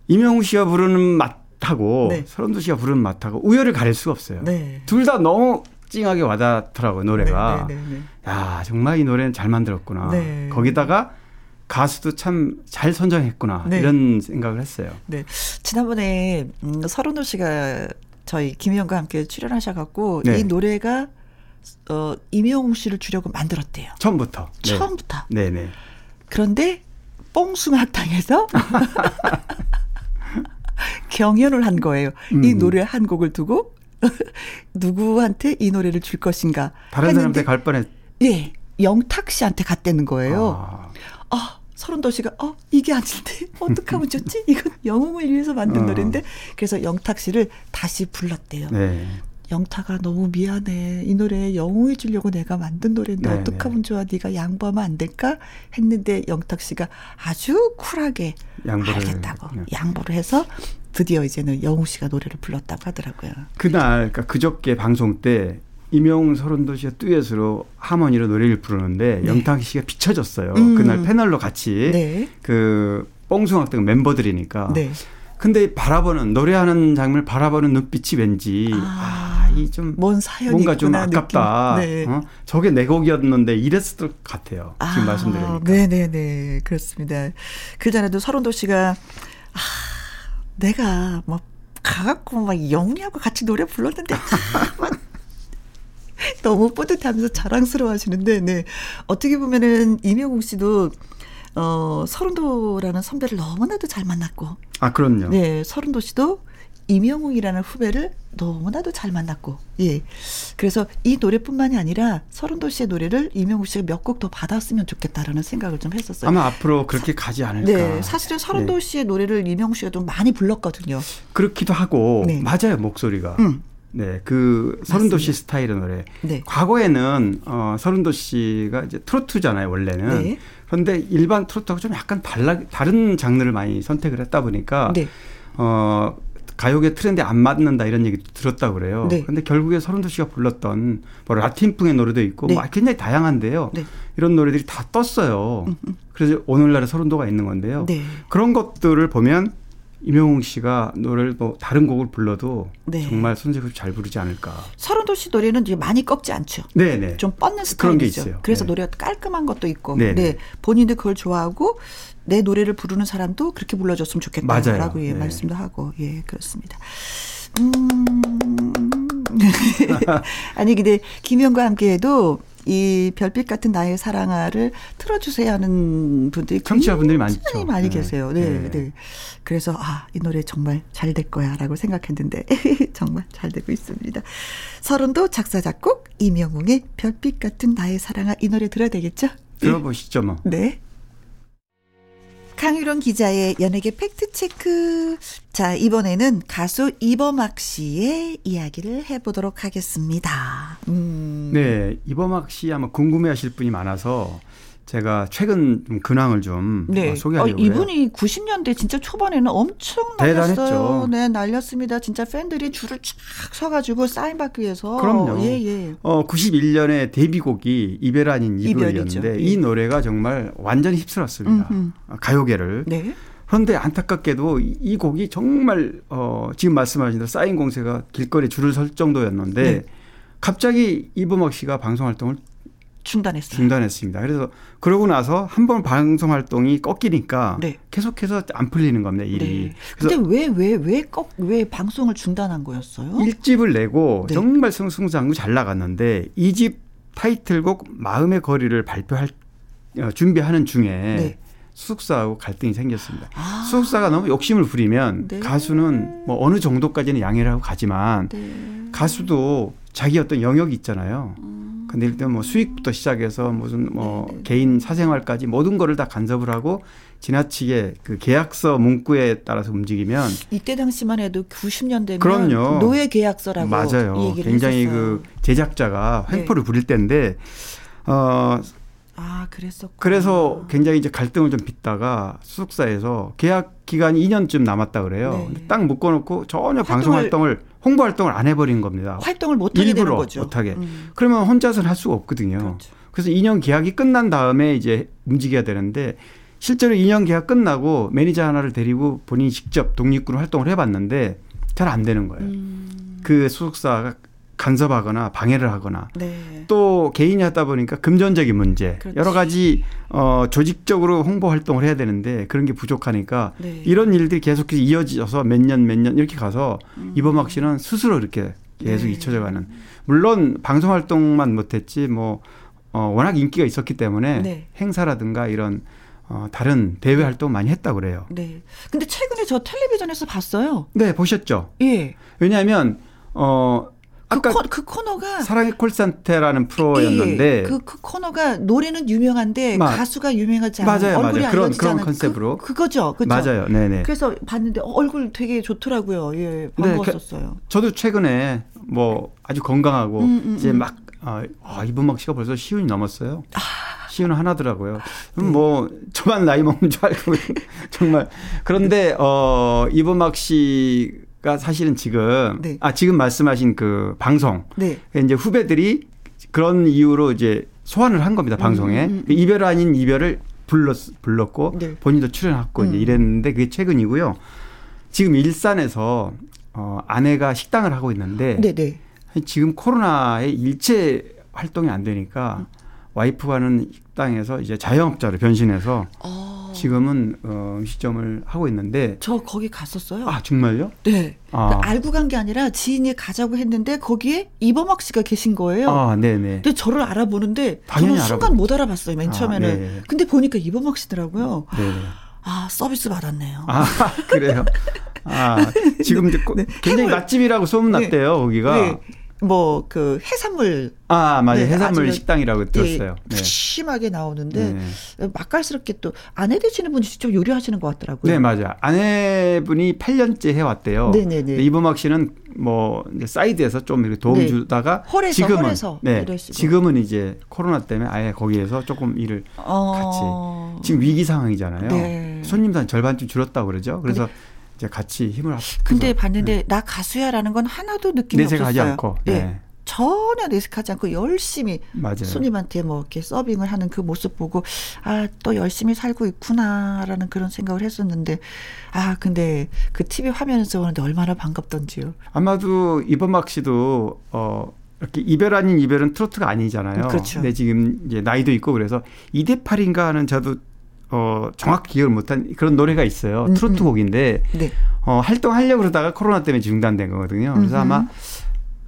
이명우 씨가 부르는 맛하고 네. 서른도 씨가 부르는 맛하고 우열을 가릴 수가 없어요. 네. 둘다 너무 찡하게 와닿더라고요, 노래가. 네, 네, 네, 네. 야, 정말 이 노래는 잘 만들었구나. 네. 거기다가 가수도 참 잘 선정했구나. 네. 이런 생각을 했어요. 네. 지난번에 음, 설은호 씨가 저희 김희영과 함께 출연하셔갖고 네. 이 노래가 어, 임영웅 씨를 주려고 만들었대요. 처음부터. 네. 처음부터. 네 네. 그런데 뽕숭 학당에서 경연을 한 거예요. 이 음. 노래 한 곡을 두고 누구한테 이 노래를 줄 것인가 다른 했는데 사람한테 갈 뻔했. 예 영탁 씨한테 갔다는 거예요. 아, 아, 서른도 씨가, 어, 이게 아닌데, 어떡하면 좋지? 이건 영웅을 위해서 만든 어. 노래인데. 그래서 영탁 씨를 다시 불렀대요. 네. 영탁아, 너무 미안해. 이 노래 영웅이 주려고 내가 만든 노래인데, 네, 어떡 하면 좋아? 네가 양보하면 안 될까? 했는데, 영탁 씨가 아주 쿨하게 양보를. 알겠다고 네. 양보를 해서 드디어 이제는 영웅 씨가 노래를 불렀다고 하더라고요. 그날, 그러니까 그저께 방송 때 임영웅 서른도 씨가 듀엣으로 하모니로 노래를 부르는데 네. 영탁 씨가 비춰졌어요. 음. 그날 패널로 같이 네. 그 뽕숭학당 멤버들이니까. 네. 근데 바라보는 노래하는 장면을 바라보는 눈빛이 왠지 아, 아 이좀뭔 사연이 뭔가 좀 아깝다. 네. 어? 저게 내 곡이었는데 이랬을 것 같아요. 지금 말씀드리니까. 네네네. 그렇습니다. 그 전에도 서른도 씨가, 아, 내가 뭐, 가갖고 막 영리하고 같이 노래 불렀는데, 아, 막 너무 뿌듯하면서 자랑스러워 하시는데, 네. 어떻게 보면은 이명웅 씨도, 어, 서른도라는 선배를 너무나도 잘 만났고, 아 그럼요. 네. 서른도 씨도 이명웅이라는 후배를 너무나도 잘 만났고, 예. 그래서 이 노래뿐만이 아니라 서른도 씨의 노래를 이명웅 씨가 몇 곡 더 받았으면 좋겠다라는 생각을 좀 했었어요. 아마 앞으로 그렇게 가지 않을까. 네, 사실은 서른도 네. 씨의 노래를 이명웅 씨가 좀 많이 불렀거든요. 그렇기도 하고 네. 맞아요 목소리가. 음. 네, 그 서른도 씨 맞습니다. 스타일의 노래. 네. 과거에는 어 서른도 씨가 이제 트로트잖아요 원래는. 네. 그런데 일반 트로트하고 좀 약간 달라 다른 장르를 많이 선택을 했다 보니까 네. 어 가요계 트렌드에 안 맞는다 이런 얘기 들었다 그래요. 네. 근데 결국에 서른도 씨가 불렀던 뭐 라틴풍의 노래도 있고 네. 뭐 굉장히 다양한데요. 네. 이런 노래들이 다 떴어요. 그래서 오늘날의 서른도가 있는 건데요. 네. 그런 것들을 보면 임영웅 씨가 노래를 뭐 다른 곡을 불러도 네. 정말 손색없이 잘 부르지 않을까. 서른도 씨 노래는 이제 많이 꺾지 않죠. 네네. 좀 뻗는 스타일이죠. 그래서 네. 노래가 깔끔한 것도 있고, 네, 네, 네. 본인도 그걸 좋아하고 내 노래를 부르는 사람도 그렇게 불러줬으면 좋겠다라고. 예, 네. 말씀도 하고, 예, 그렇습니다. 음. 아니 근데 김현과 함께해도 이 별빛 같은 나의 사랑아를 틀어주세요 하는 분들이 청취자분들이 많죠. 굉장히 많이 네. 계세요. 네, 네. 네. 그래서 아, 이 노래 정말 잘 될 거야라고 생각했는데 정말 잘 되고 있습니다. 서른도 작사 작곡 이명웅의 별빛 같은 나의 사랑아 이 노래 들어야 되겠죠? 들어보시죠 뭐. 네. 강유론 기자의 연예계 팩트체크. 자, 이번에는 가수 이범학 씨의 이야기를 해보도록 하겠습니다. 음. 네, 이범학 씨 아마 궁금해 하실 분이 많아서 제가 최근 좀 근황을 좀 네. 어, 소개하려고 해요. 이분이 90년대 진짜 초반에는 엄청 날렸어요. 네, 날렸습니다. 진짜 팬들이 줄을 쫙 서가지고 사인 받기 위해서. 그럼요. 예, 예. 어, 91년에 데뷔곡이 이별 아닌. 이별이었는데 예. 이 노래가 정말 완전히 휩쓸었습니다. 음흠. 어, 가요계를. 네. 그런데 안타깝게도 이- 이 곡이 정말 어, 지금 말씀하신 대로 사인 공세가 길거리 줄을 설 정도였는데 네. 갑자기 이범학 씨가 방송 활동을 중단했어요. 중단했습니다. 그래서 그러고 나서 한 번 방송 활동이 꺾이니까 네. 계속해서 안 풀리는 겁니다, 일이. 네. 근데 왜, 왜, 왜 꼭, 왜 방송을 중단한 거였어요? 일집을 내고 네. 정말 승승장구 잘 나갔는데 이 집 타이틀곡 마음의 거리를 발표할 어, 준비하는 중에 네. 수석사하고 갈등이 생겼습니다. 아. 수석사가 너무 욕심을 부리면 네. 가수는 뭐 어느 정도까지는 양해를 하고 가지만 네. 가수도 자기 어떤 영역이 있잖아요. 음. 근데 일단 뭐 수익부터 시작해서 무슨 뭐 네, 네, 개인 사생활까지 모든 거를 다 간섭을 하고 지나치게 그 계약서 문구에 따라서 움직이면 이때 당시만 해도 90년대면 그럼요. 노예 계약서라고 맞아요. 굉장히 했었어요. 그 제작자가 네. 횡포를 부릴 때인데 어 아 그랬었고 그래서 굉장히 이제 갈등을 좀 빚다가 수석사에서 계약 기간이 2년쯤 남았다 그래요. 네. 딱 묶어 놓고 전혀 방송 활동을 홍보 활동을 안 해버린 겁니다. 활동을 못 하게 되는 거죠. 못하게. 음. 그러면 혼자서는 할 수가 없거든요. 그렇죠. 그래서 2년 계약이 끝난 다음에 이제 움직여야 되는데 실제로 2년 계약 끝나고 매니저 하나를 데리고 본인이 직접 독립군으로 활동을 해봤는데 잘 안 되는 거예요. 음. 그 소속사가 간섭하거나 방해를 하거나 네. 또 개인이 하다 보니까 금전적인 문제 그렇지. 여러 가지 어 조직적으로 홍보 활동을 해야 되는데 그런 게 부족하니까 네. 이런 일들이 계속해서 이어져서 몇 년 몇 년 이렇게 가서 이범학 씨는 스스로 이렇게 계속 음. 네. 잊혀져가는 물론 방송 활동만 못했지 뭐 어, 워낙 인기가 있었기 때문에 네. 행사라든가 이런 어, 다른 대외 활동 많이 했다고 그래요. 네. 근데 최근에 저 텔레비전에서 봤어요. 네 보셨죠? 예. 왜냐하면 어 그, 아까 코, 그 코 너가 사랑의 콜센터라는 프로였는데 예, 그, 그 코너가 노래는 유명한데 마- 가수가 유명하지 않은 맞아요, 얼굴이 맞아요. 그런- 그런 않은 컨셉으로. 그, 그거죠, 그죠? 맞아요, 네네. 그래서 봤는데 어, 얼굴 되게 좋더라고요. 예, 네, 반가웠었어요. 저도 최근에 뭐 아주 건강하고 음, 음, 이제 음. 막 아, 아, 이범학 씨가 벌써 시운이 넘었어요. 아. 시운은 하나더라고요. 네. 그럼 뭐 저만 나이 먹는 줄 알고 정말 그런데 어 이범학 씨 가 사실은 지금 네. 아 지금 말씀하신 그 방송 네. 이제 후배들이 그런 이유로 이제 소환을 한 겁니다 방송에 음, 음, 음. 이별 아닌 이별을 불렀 불렀고 네. 본인도 출연했고 이제 음. 이랬는데 그게 최근이고요. 지금 일산에서 어, 아내가 식당을 하고 있는데 네, 네. 지금 코로나에 일체 활동이 안 되니까 와이프가는 식당에서 이제 자영업자로 변신해서 어, 지금은 어, 음식점을 하고 있는데 저 거기 갔었어요. 아 정말요? 네. 아. 알고 간 게 아니라 지인이 가자고 했는데 거기에 이범학 씨가 계신 거예요. 아 네네. 근데 저를 알아보는데 저는 순간 알아보죠. 못 알아봤어요 맨 아, 처음에는. 네. 근데 보니까 이범학 씨더라고요. 네네. 아 서비스 받았네요. 아 그래요. 아 지금 네. 굉장히 해물. 맛집이라고 소문났대요 거기가. 뭐 그 해산물 아 맞아요 네, 해산물 식당이라고 들었어요. 예, 네. 푸짐하게 나오는데 네. 맛깔스럽게 또 아내 되시는 분이 직접 요리하시는 것 같더라고요. 네, 맞아요. 아내분이 8년째 해왔대요. 네네네. 이범학 씨는 뭐 사이드에서 좀 이렇게 도움 네. 주다가 홀에서, 지금은 홀에서 네, 일하시고. 지금은 이제 코로나 때문에 아예 거기에서 조금 일을 어... 지금 위기 상황이잖아요. 네. 손님도 한 절반쯤 줄었다고 그러죠. 그래서 이제 같이 힘을 합쳐서 근데 봤는데 나 가수야라는 건 하나도 느낌이 내색하지 없었어요. 않고, 예. 네. 전혀 내색하지 않고 열심히 맞아요. 손님한테 뭐 이렇게 서빙을 하는 그 모습 보고 아 또 열심히 살고 있구나라는 그런 생각을 했었는데 아 근데 그 TV 화면에서 보는데 얼마나 반갑던지요. 아마도 이범학 씨도 어 이렇게 이별 아닌 이별은 트로트가 아니잖아요. 그렇죠. 근데 지금 이제 나이도 있고 그래서 2대 8인가 하는 저도 어 정확히 기억을 못한 그런 노래가 있어요. 음, 트로트 음. 곡인데 네. 어 활동하려고 그러다가 코로나 때문에 중단된 거거든요. 그래서. 아마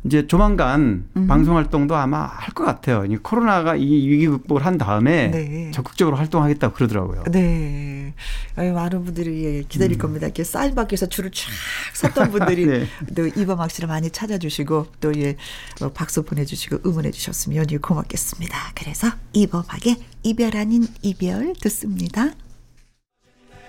이제 조만간 음. 방송 활동도 아마 할 것 같아요. 이 코로나가 이 위기 극복을 한 다음에 네. 적극적으로 활동하겠다고 그러더라고요. 네. 아유, 많은 분들이 예, 기다릴 겁니다. 이렇게 사인 밖에서 줄을 쫙 섰던 분들이 네. 또 이범 학 씨를 많이 찾아주시고 또 예, 어, 박수 보내주시고 응원해 주셨으면 연일 고맙겠습니다. 그래서 이범학의 이별 아닌 이별 듣습니다.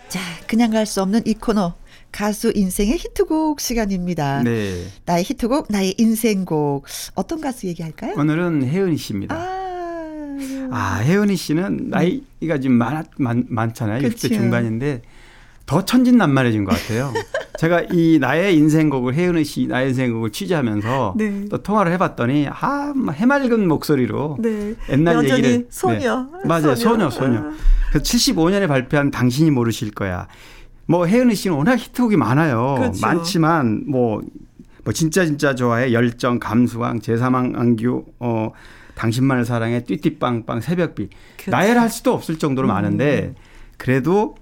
자, 그냥 갈 수 없는 이 코너. 가수 인생의 히트곡 시간입니다. 네. 나의 히트곡, 나의 인생곡. 어떤 가수 얘기할까요? 오늘은 혜은이 씨입니다. 아, 아, 혜은이 씨는 나이가 지금 많, 많, 많잖아요. 그쵸. 60대 중반인데 더 천진난만해진 것 같아요. 제가 이 나의 인생곡을 혜은이 씨 나의 인생곡을 취재하면서 네. 또 통화를 해봤더니 아, 막 해맑은 목소리로 네. 옛날 얘기를 소녀. 네. 맞아요. 소녀, 소녀. 아. 그래서 75년에 발표한 당신이 모르실 거야. 뭐 혜은이 씨는 워낙 히트곡이 많아요. 그렇죠. 많지만 뭐, 뭐 진짜 진짜 좋아해 열정 감수광 제사망 안교 어 당신만을 사랑해 띠띠빵빵 새벽비 그렇죠. 나열할 수도 없을 정도로 음. 많은데 그래도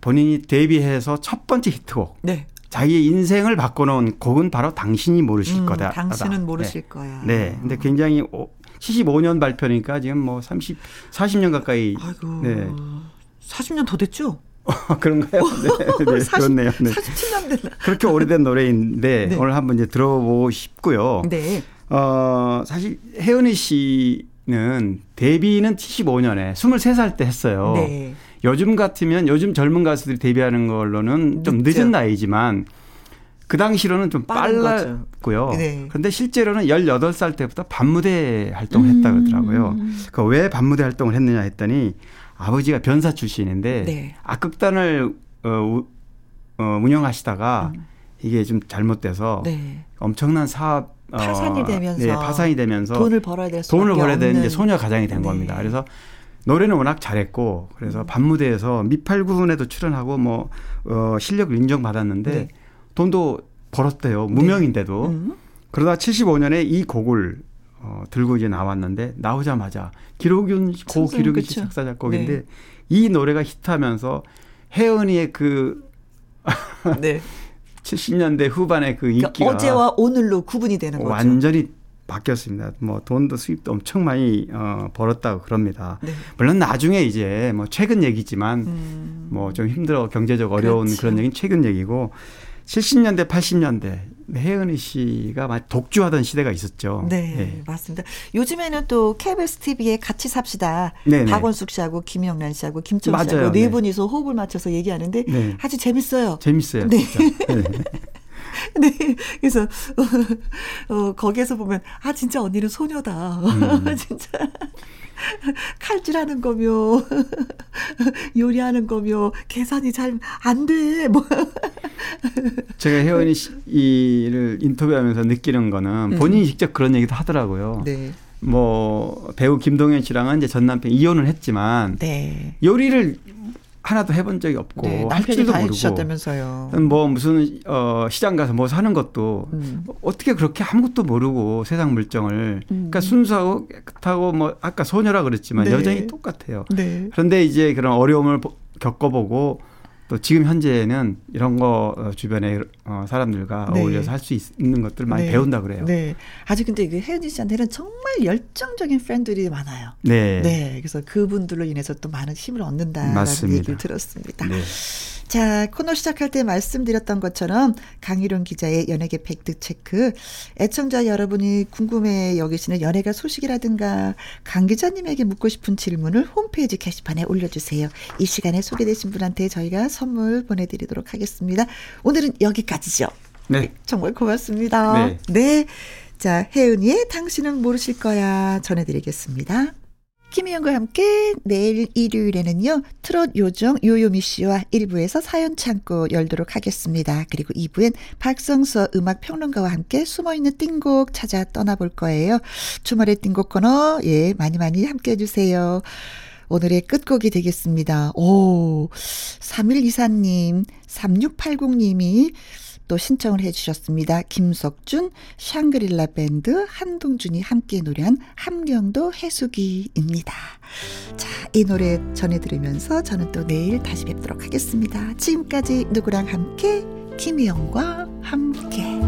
본인이 데뷔해서 첫 번째 히트곡 네. 자기의 인생을 바꿔놓은 곡은 바로 당신이 모르실 음, 거다. 당신은 모르실 네. 거야. 네. 근데 굉장히 오- 75년 발표니까 지금 뭐 30, 40년 가까이. 아이고. 네. 40년 더 됐죠? 그런가요? 네, 네 40, 그렇네요. 네. 47년 됐나? 그렇게 오래된 노래인데 네. 오늘 한번 이제 들어보고 싶고요. 네. 어, 사실 혜은이 씨는 데뷔는 75년에 23살 때 했어요. 네. 요즘 같으면 요즘 젊은 가수들이 데뷔하는 걸로는 좀 늦죠. 늦은 나이지만 그 당시로는 좀. 빨랐고요. 네. 그런데 실제로는 18살 때부터 반무대 활동을 했다 음. 그러더라고요. 그왜 반무대 활동을 했느냐 했더니 아버지가 변사 출신인데 네. 악극단을 어, 우- 어, 운영하시다가 이게 좀 잘못돼서 음. 네. 엄청난 사업 어, 파산이 되면서 네, 파산이 되면서 돈을 벌어야 될 돈을 벌어야 되는. 이제 소녀 가장이 된 네. 음. 겁니다. 그래서 노래는 워낙 잘했고 그래서 밤무대에서 미팔군에도 출연하고 뭐 어, 실력을 인정받았는데 네. 돈도 벌었대요. 무명인데도. 음. 그러다 75년에 이 곡을 어, 들고 이제 나왔는데 나오자마자 기록윤 고 기록윤 씨. 작사 작곡인데 네. 이 노래가 히트하면서 혜은이의 그 네. 70년대 후반의 그 그러니까 인기가 어제와 오늘로 구분이 되는 거죠. 완전히 바뀌었습니다. 뭐 돈도 수입도 엄청 많이 어, 벌었다고 그럽니다. 네. 물론 나중에 이제 뭐 최근 얘기지만 음. 뭐좀 힘들어 경제적 어려운 그렇죠. 그런 얘기는 최근 얘기고 70년대 80년대 혜은이 씨가 막 독주하던 시대가 있었죠. 네, 예. 맞습니다. 요즘에는 또 KBS TV에 같이 삽시다. 네네. 박원숙 씨하고 김영란 씨하고 김철. 씨하고 네 네. 분이서 호흡을 맞춰서 얘기하는데 네. 아주 재밌어요. 재밌어요. 네. 네. 네. 그래서 어, 거기에서 보면 아 진짜 언니는 소녀다. 음. 진짜 칼질하는 거며 요리하는 거며 계산이 잘 안 돼. 뭐 제가 혜은이 씨를 인터뷰하면서 느끼는 거는 본인이 직접 그런 얘기도 하더라고요. 음. 네. 뭐 배우 김동현 씨랑은 이제 전 남편 이혼을 했지만 네. 요리를 하나도 해본 적이 없고 네. 할 줄도 다 모르고 해주셨다면서요. 뭐 무슨 어 시장 가서 뭐 사는 것도 음. 어떻게 그렇게 아무것도 모르고 세상 물정을 그러니까 순수하고 깨끗하고 뭐 아까 소녀라 그랬지만 네. 여전히 똑같아요. 네. 그런데 이제 그런 어려움을 보- 겪어보고 또 지금 현재는 이런 거 어, 주변에 어, 사람들과 네. 어울려서 할 수 있는 것들 많이 네. 배운다 그래요. 네. 아주 근데 그 혜은이 씨한테는 정말 열정적인 팬들이 많아요. 네. 네. 그래서 그분들로 인해서 또 많은 힘을 얻는다라는 맞습니다. 얘기를 들었습니다. 네. 자, 코너 시작할 때 말씀드렸던 것처럼 강희룡 기자의 연예계 팩트 체크. 애청자 여러분이 궁금해 여기시는 연예가 소식이라든가 강 기자님에게 묻고 싶은 질문을 홈페이지 게시판에 올려주세요. 이 시간에 소개되신 분한테 저희가 선물 보내드리도록 하겠습니다. 오늘은 여기까지 죠. 네. 정말 고맙습니다. 네. 네. 자, 혜은이의 당신은 모르실 거야 전해드리겠습니다. 김희영과 함께 내일 일요일에는요, 트롯 요정 요요미 씨와 1부에서 사연 창고 열도록 하겠습니다. 그리고 2부엔 박성서 음악 평론가와 함께 숨어있는 띵곡 찾아 떠나볼 거예요. 주말의 띵곡 코너, 예, 많이 많이 함께 해주세요. 오늘의 끝곡이 되겠습니다. 오, 3124님, 3680님이 또 신청을 해주셨습니다. 김석준, 샹그릴라 밴드, 한동준이 함께 노래한 함경도 해수기입니다. 자, 이 노래 전해드리면서 저는 또 내일 다시 뵙도록 하겠습니다. 지금까지 누구랑 함께, 김희영과 함께.